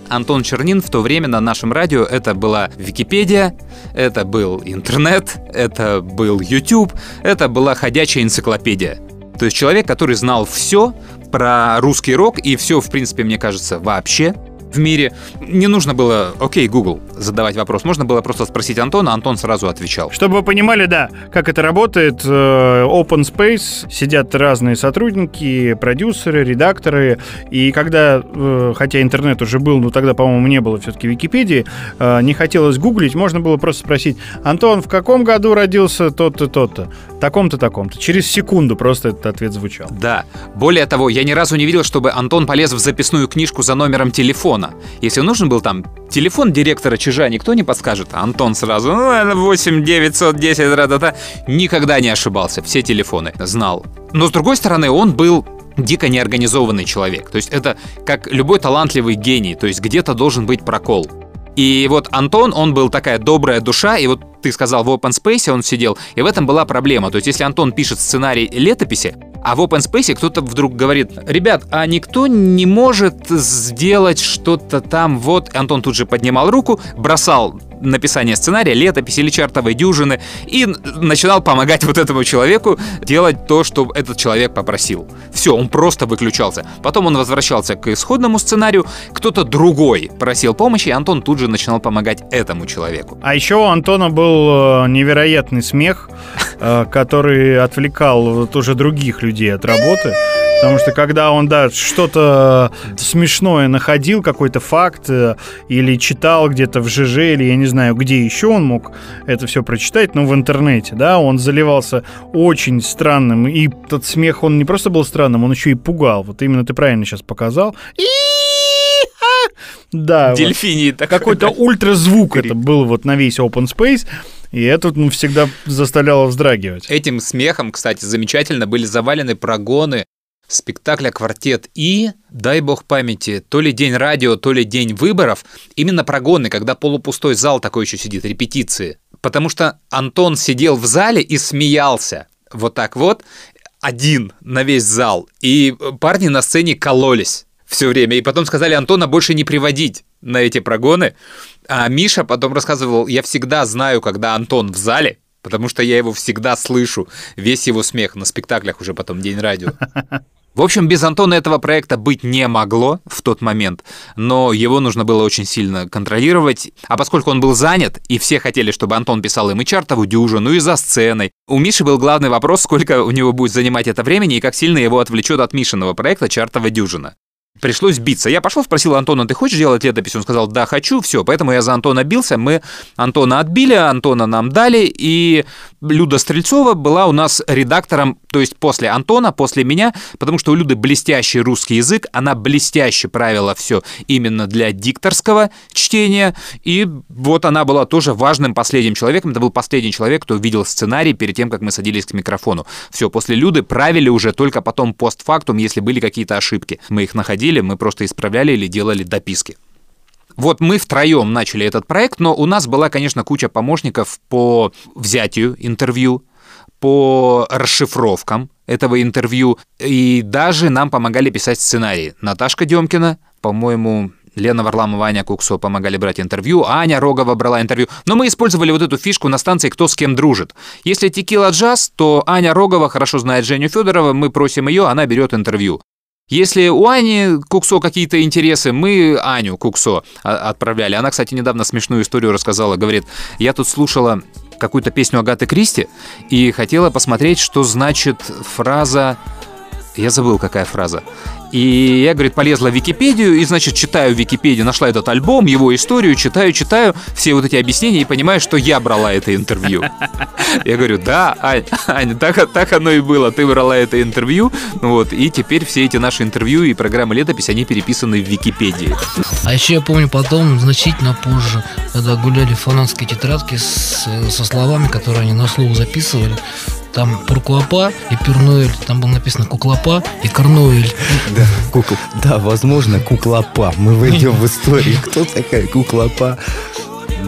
Антон Чернин в то время на нашем радио это была Википедия, это был интернет, это был YouTube, это была ходячая энциклопедия. То есть человек, который знал все про русский рок и все, в принципе, мне кажется, вообще в мире. Не нужно было, окей, Google, задавать вопрос. Можно было просто спросить Антона, Антон сразу отвечал. Чтобы вы понимали, да, как это работает, э, Open Space, сидят разные сотрудники, продюсеры, редакторы, и когда, э, хотя интернет уже был, но тогда, по-моему, не было все-таки Википедии, э, не хотелось гуглить, можно было просто спросить, Антон, в каком году родился тот-то, тот-то, таком-то, таком-то. Через секунду просто этот ответ звучал. Да. Более того, я ни разу не видел, чтобы Антон полез в записную книжку за номером телефона. Если нужен был там телефон директора Чижа, никто не подскажет. А Антон сразу, ну, ладно, 8 910, ра-та-та. Никогда не ошибался, все телефоны знал. Но с другой стороны, он был дико неорганизованный человек. То есть это как любой талантливый гений, то есть где-то должен быть прокол. И вот Антон, он был такая добрая душа, и вот ты сказал, в Open Space он сидел, и в этом была проблема. То есть если Антон пишет сценарий летописи, а в Open Space кто-то вдруг говорит, ребят, а никто не может сделать что-то там, вот. Антон тут же поднимал руку, бросал написание сценария, летопись или чартовой дюжины и начинал помогать (laughs) вот этому человеку делать то, что этот человек попросил. Все, он просто выключался. Потом он возвращался к исходному сценарию, кто-то другой просил помощи, и Антон тут же начинал помогать этому человеку. А еще у Антона был э, невероятный смех, э, который отвлекал вот уже других людей от работы. Потому что когда он, да, что-то смешное находил, какой-то факт, э, или читал где-то в ЖЖ, или я не знаю, где еще он мог это все прочитать, но в интернете, да, он заливался очень странным, и тот смех, он не просто был странным, он еще и пугал. Вот именно ты правильно сейчас показал. И да, Дельфиний вот. какой-то да. ультразвук это был вот на весь open space. И это ну, всегда заставляло вздрагивать. Этим смехом, кстати, замечательно были завалены прогоны спектакля «Квартет И», дай бог памяти, то ли день радио, то ли день выборов, именно прогоны, когда полупустой зал такой еще сидит, репетиции. Потому что Антон сидел в зале и смеялся. Вот так вот, один на весь зал. И парни на сцене кололись все время. И потом сказали Антона больше не приводить на эти прогоны. А Миша потом рассказывал, я всегда знаю, когда Антон в зале, потому что я его всегда слышу, весь его смех на спектаклях уже потом День радио. (laughs) В общем, без Антона этого проекта быть не могло в тот момент, но его нужно было очень сильно контролировать. А поскольку он был занят, и все хотели, чтобы Антон писал им и чартову дюжину, и за сценой, у Миши был главный вопрос, сколько у него будет занимать это времени и как сильно его отвлечет от Мишиного проекта «Чартова дюжина». Пришлось биться. Я пошел, спросил Антона, ты хочешь делать летопись? Он сказал, да, хочу, все. Поэтому я за Антона бился. Мы Антона отбили, Антона нам дали, и Люда Стрельцова была у нас редактором, то есть после Антона, после меня, потому что у Люды блестящий русский язык, она блестяще правила все именно для дикторского чтения, и вот она была тоже важным последним человеком, это был последний человек, кто видел сценарий перед тем, как мы садились к микрофону. Все, после Люды правили уже только потом постфактум, если были какие-то ошибки. Мы их находили, мы просто исправляли или делали дописки. Вот мы втроем начали этот проект, но у нас была, конечно, куча помощников по взятию интервью, по расшифровкам этого интервью, и даже нам помогали писать сценарии. Наташка Демкина, по-моему, Лена Варламова, Аня Куксо помогали брать интервью, Аня Рогова брала интервью. Но мы использовали вот эту фишку на станции «Кто с кем дружит». Если текила джаз, то Аня Рогова хорошо знает Женю Федорова, мы просим ее, она берет интервью. Если у Ани Куксо какие-то интересы, мы Аню Куксо а, отправляли. Она, кстати, недавно смешную историю рассказала. Говорит, я тут слушала какую-то песню Агаты Кристи и хотела посмотреть, что значит фраза... Я забыл, какая фраза. И я, говорит, полезла в Википедию, и, значит, читаю Википедию, нашла этот альбом, его историю, читаю, читаю все вот эти объяснения и понимаю, что я брала это интервью. Я говорю, да, Ань, так, оно и было, ты брала это интервью, вот, и теперь все эти наши интервью и программы летопись, они переписаны в Википедии. А еще я помню потом, значительно позже, когда гуляли фанатские тетрадки со словами, которые они на слух записывали, там Пуркуапа и Пернуэль, там было написано Куклопа и Корнуэль. Да, кукла. Да, возможно, Куклопа. Мы войдем в историю. Кто такая Куклопа?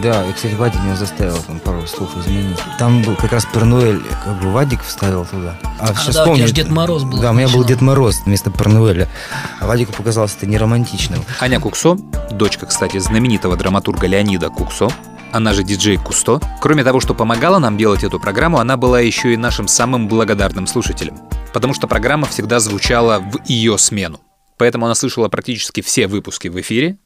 Да, и, кстати, Вадик меня заставил там пару слов изменить. Там был как раз Пернуэль, как бы Вадик вставил туда. А, а сейчас да, помню, у тебя же Дед Мороз был. Да, у меня был Дед Мороз вместо Пернуэля. А Вадику показалось это неромантичным. Аня Куксо, дочка, кстати, знаменитого драматурга Леонида Куксо, она же диджей Кусто. Кроме того, что помогала нам делать эту программу, она была еще и нашим самым благодарным слушателем. Потому что программа всегда звучала в ее смену. Поэтому она слышала практически все выпуски в эфире,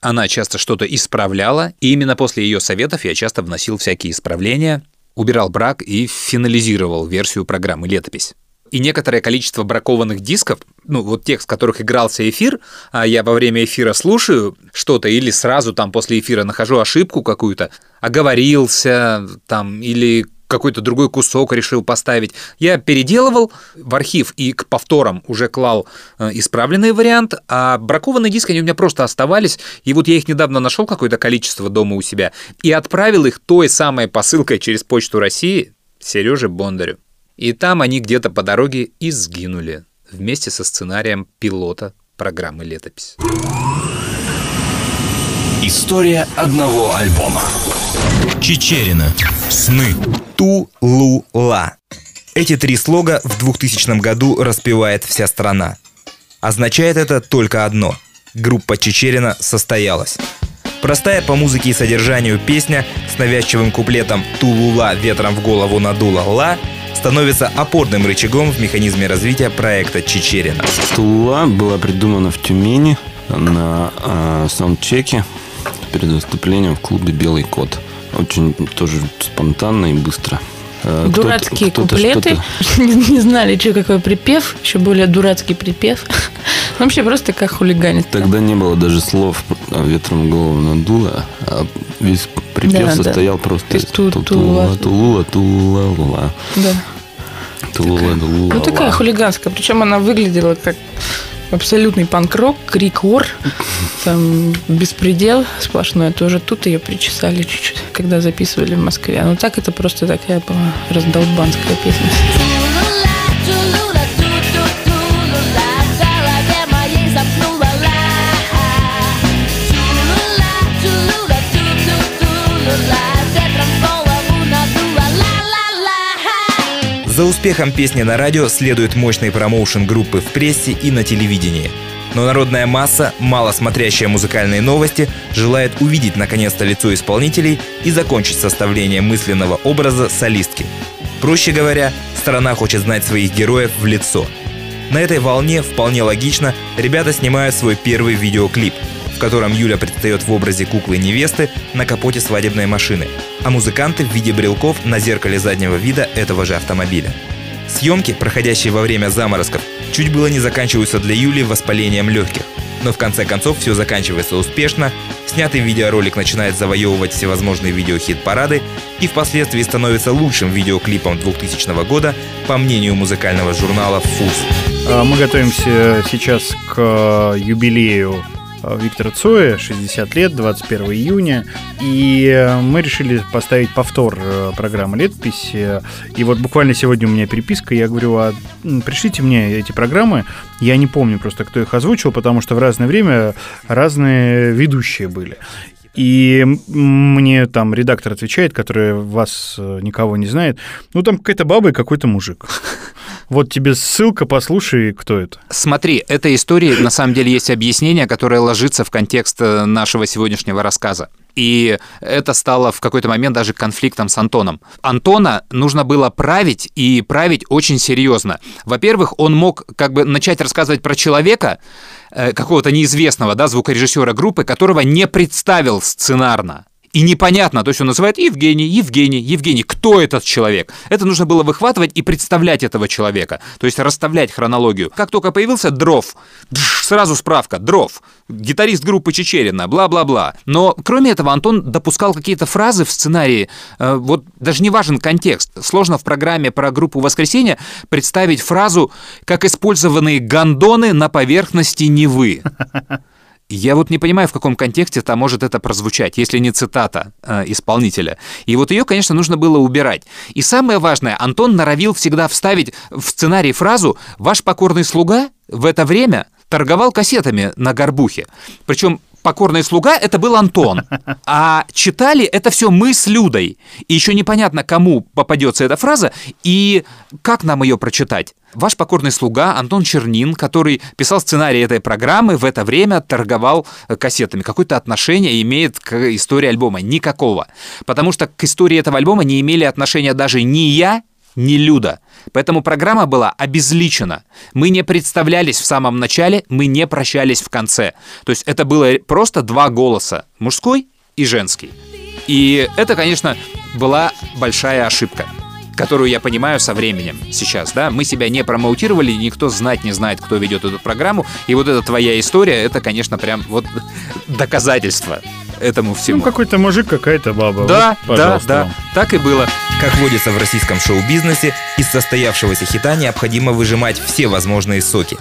она часто что-то исправляла, и именно после ее советов я часто вносил всякие исправления, убирал брак и финализировал версию программы «Летопись» и некоторое количество бракованных дисков, ну, вот тех, с которых игрался эфир, а я во время эфира слушаю что-то или сразу там после эфира нахожу ошибку какую-то, оговорился там или какой-то другой кусок решил поставить. Я переделывал в архив и к повторам уже клал э, исправленный вариант, а бракованные диски, они у меня просто оставались, и вот я их недавно нашел какое-то количество дома у себя и отправил их той самой посылкой через Почту России Сереже Бондарю. И там они где-то по дороге и сгинули вместе со сценарием пилота программы «Летопись». История одного альбома. Чечерина. Сны. Тулула. Эти три слога в 2000 году распевает вся страна. Означает это только одно. Группа Чечерина состоялась. Простая по музыке и содержанию песня с навязчивым куплетом «Тулула ветром в голову надула ла» становится опорным рычагом в механизме развития проекта Чечерина. Тулула была придумана в Тюмени на э, саундчеке перед выступлением в клубе «Белый кот». Очень тоже спонтанно и быстро. Э, Дурацкие кто-то, куплеты. (laughs) Не, не знали, что какой припев. Еще более дурацкий припев. (laughs) Вообще просто как хулиганит. Тогда не было даже слов «ветром голову надуло», а весь припев да, состоял да. просто из тулула, тулула, тулула, Да. Тулула, тулула. Ну, такая хулиганская. Причем она выглядела как абсолютный панк-рок, крик-ор, там беспредел сплошной. А тоже тут ее причесали чуть-чуть, когда записывали в Москве. Ну так это просто такая была раздолбанская песня. За успехом песни на радио следует мощный промоушен группы в прессе и на телевидении. Но народная масса, мало смотрящая музыкальные новости, желает увидеть наконец-то лицо исполнителей и закончить составление мысленного образа солистки. Проще говоря, страна хочет знать своих героев в лицо. На этой волне, вполне логично, ребята снимают свой первый видеоклип – котором Юля предстает в образе куклы-невесты на капоте свадебной машины, а музыканты в виде брелков на зеркале заднего вида этого же автомобиля. Съемки, проходящие во время заморозков, чуть было не заканчиваются для Юли воспалением легких. Но в конце концов все заканчивается успешно, снятый видеоролик начинает завоевывать всевозможные видеохит-парады и впоследствии становится лучшим видеоклипом 2000 года, по мнению музыкального журнала «Фуз». А, Мы готовимся сейчас к э, юбилею Виктора Цоя, 60 лет, 21 июня. И э, мы решили поставить повтор э, программы «Летопись». Э, И вот буквально сегодня у меня переписка, я говорю, а пришлите мне эти программы. Я не помню просто, кто их озвучил, потому что в разное время разные ведущие были. И мне там редактор отвечает, который вас никого не знает. Ну, там какая-то баба и какой-то мужик. (laughs) Вот тебе ссылка, послушай, кто это. Смотри, этой истории на самом деле есть объяснение, которое ложится в контекст э, нашего сегодняшнего рассказа. И это стало в какой-то момент даже конфликтом с Антоном. Антона нужно было править, и править очень серьезно. Во-первых, он мог как бы начать рассказывать про человека, э, какого-то неизвестного, да, звукорежиссера группы, которого не представил сценарно. И непонятно, то есть он называет Евгений, Евгений, Евгений. Кто этот человек? Это нужно было выхватывать и представлять этого человека. То есть расставлять хронологию. Как только появился Дров, сразу справка, Дров, гитарист группы Чечерина, бла-бла-бла. Но кроме этого Антон допускал какие-то фразы в сценарии, э, вот даже не важен контекст. Сложно в программе про группу «Воскресенье» представить фразу «как использованные гондоны на поверхности Невы». Я вот не понимаю, в каком контексте там может это прозвучать, если не цитата э, исполнителя. И вот ее, конечно, нужно было убирать. И самое важное, Антон норовил всегда вставить в сценарий фразу «Ваш покорный слуга в это время торговал кассетами на горбухе». Причем покорный слуга это был Антон, а читали это все мы с Людой. И еще непонятно, кому попадется эта фраза и как нам ее прочитать. Ваш покорный слуга Антон Чернин, который писал сценарий этой программы, в это время торговал э, кассетами. Какое-то отношение имеет к истории альбома? Никакого. Потому что к истории этого альбома не имели отношения даже ни я, ни Люда. Поэтому программа была обезличена. Мы не представлялись в самом начале, мы не прощались в конце. То есть это было просто два голоса, мужской и женский. И это, конечно, была большая ошибка которую я понимаю со временем сейчас, да, мы себя не промоутировали, никто знать не знает, кто ведет эту программу, и вот эта твоя история, это, конечно, прям вот доказательство этому всему. Ну, какой-то мужик, какая-то баба. Да, Вот, да, да, вам. так и было. Как водится в российском шоу-бизнесе, из состоявшегося хита необходимо выжимать все возможные соки.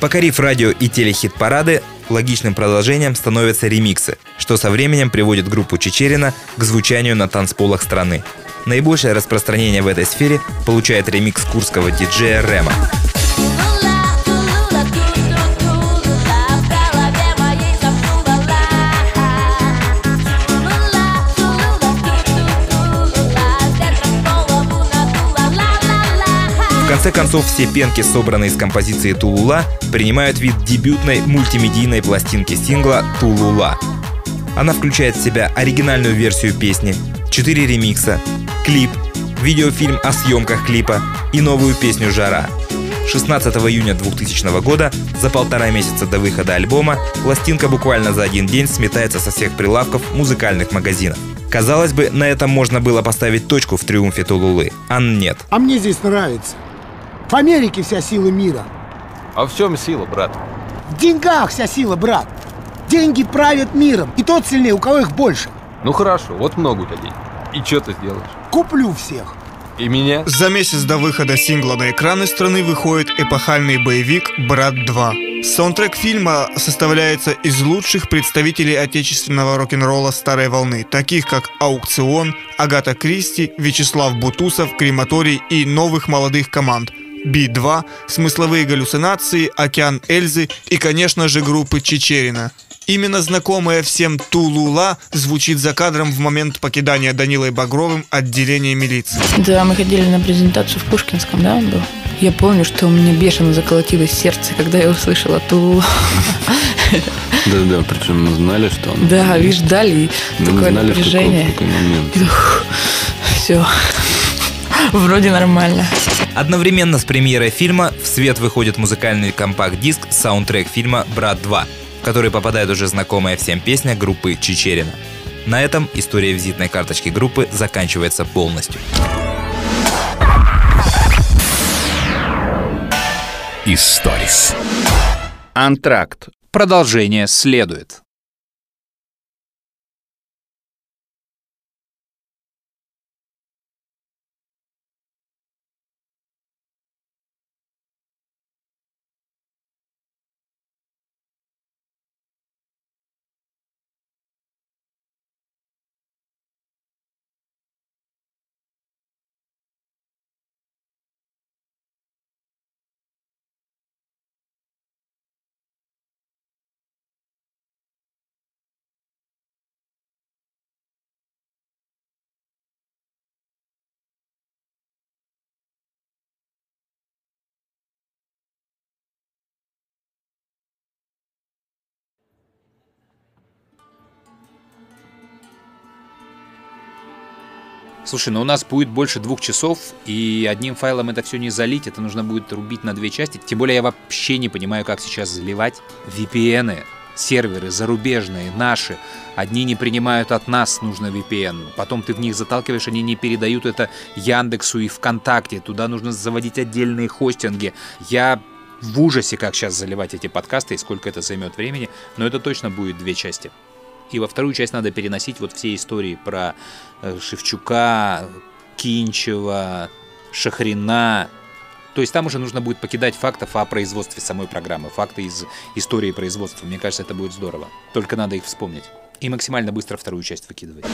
Покорив радио и телехит-парады, логичным продолжением становятся ремиксы, что со временем приводит группу Чечерина к звучанию на танцполах страны. Наибольшее распространение в этой сфере получает ремикс курского диджея Рема. Конце концов, все пенки, собранные из композиции Тулула, принимают вид дебютной мультимедийной пластинки сингла Тулула. Она включает в себя оригинальную версию песни, 4 ремикса, клип, видеофильм о съемках клипа и новую песню «Жара». 16 июня 2000 года, за полтора месяца до выхода альбома, пластинка буквально за один день сметается со всех прилавков музыкальных магазинов. Казалось бы, на этом можно было поставить точку в триумфе Тулулы, а нет. А мне здесь нравится. В Америке вся сила мира. А в чем сила, брат? В деньгах вся сила, брат. Деньги правят миром. И тот сильнее, у кого их больше. Ну хорошо, вот много у тебя денег. И что ты сделаешь? Куплю всех. И меня? За месяц до выхода сингла на экраны страны выходит эпохальный боевик «Брат 2». Саундтрек фильма составляется из лучших представителей отечественного рок-н-ролла старой волны, таких как «Аукцион», Агата Кристи, Вячеслав Бутусов, Крематорий и новых молодых команд Би-2, смысловые галлюцинации, Океан Эльзы и, конечно же, группы Чечерина. Именно знакомая всем Тулула звучит за кадром в момент покидания Данилой Багровым отделения милиции. Да, мы ходили на презентацию в Пушкинском, да, он был? Я помню, что у меня бешено заколотилось сердце, когда я услышала ту... Да-да, причем мы знали, что он... Да, видишь, ждали, Мы такое знали, в какой момент. Все. Вроде нормально. Одновременно с премьерой фильма в свет выходит музыкальный компакт-диск саундтрек фильма «Брат 2», в который попадает уже знакомая всем песня группы Чечерина. На этом история визитной карточки группы заканчивается полностью. из сторис. Антракт. Продолжение следует. Слушай, ну у нас будет больше двух часов, и одним файлом это все не залить, это нужно будет рубить на две части. Тем более я вообще не понимаю, как сейчас заливать VPN, серверы зарубежные, наши. Одни не принимают от нас нужно VPN, потом ты в них заталкиваешь, они не передают это Яндексу и ВКонтакте, туда нужно заводить отдельные хостинги. Я в ужасе, как сейчас заливать эти подкасты и сколько это займет времени, но это точно будет две части. И во вторую часть надо переносить вот все истории про э, Шевчука, Кинчева, Шахрина. То есть там уже нужно будет покидать фактов о производстве самой программы, факты из истории производства. Мне кажется, это будет здорово. Только надо их вспомнить. И максимально быстро вторую часть выкидывать.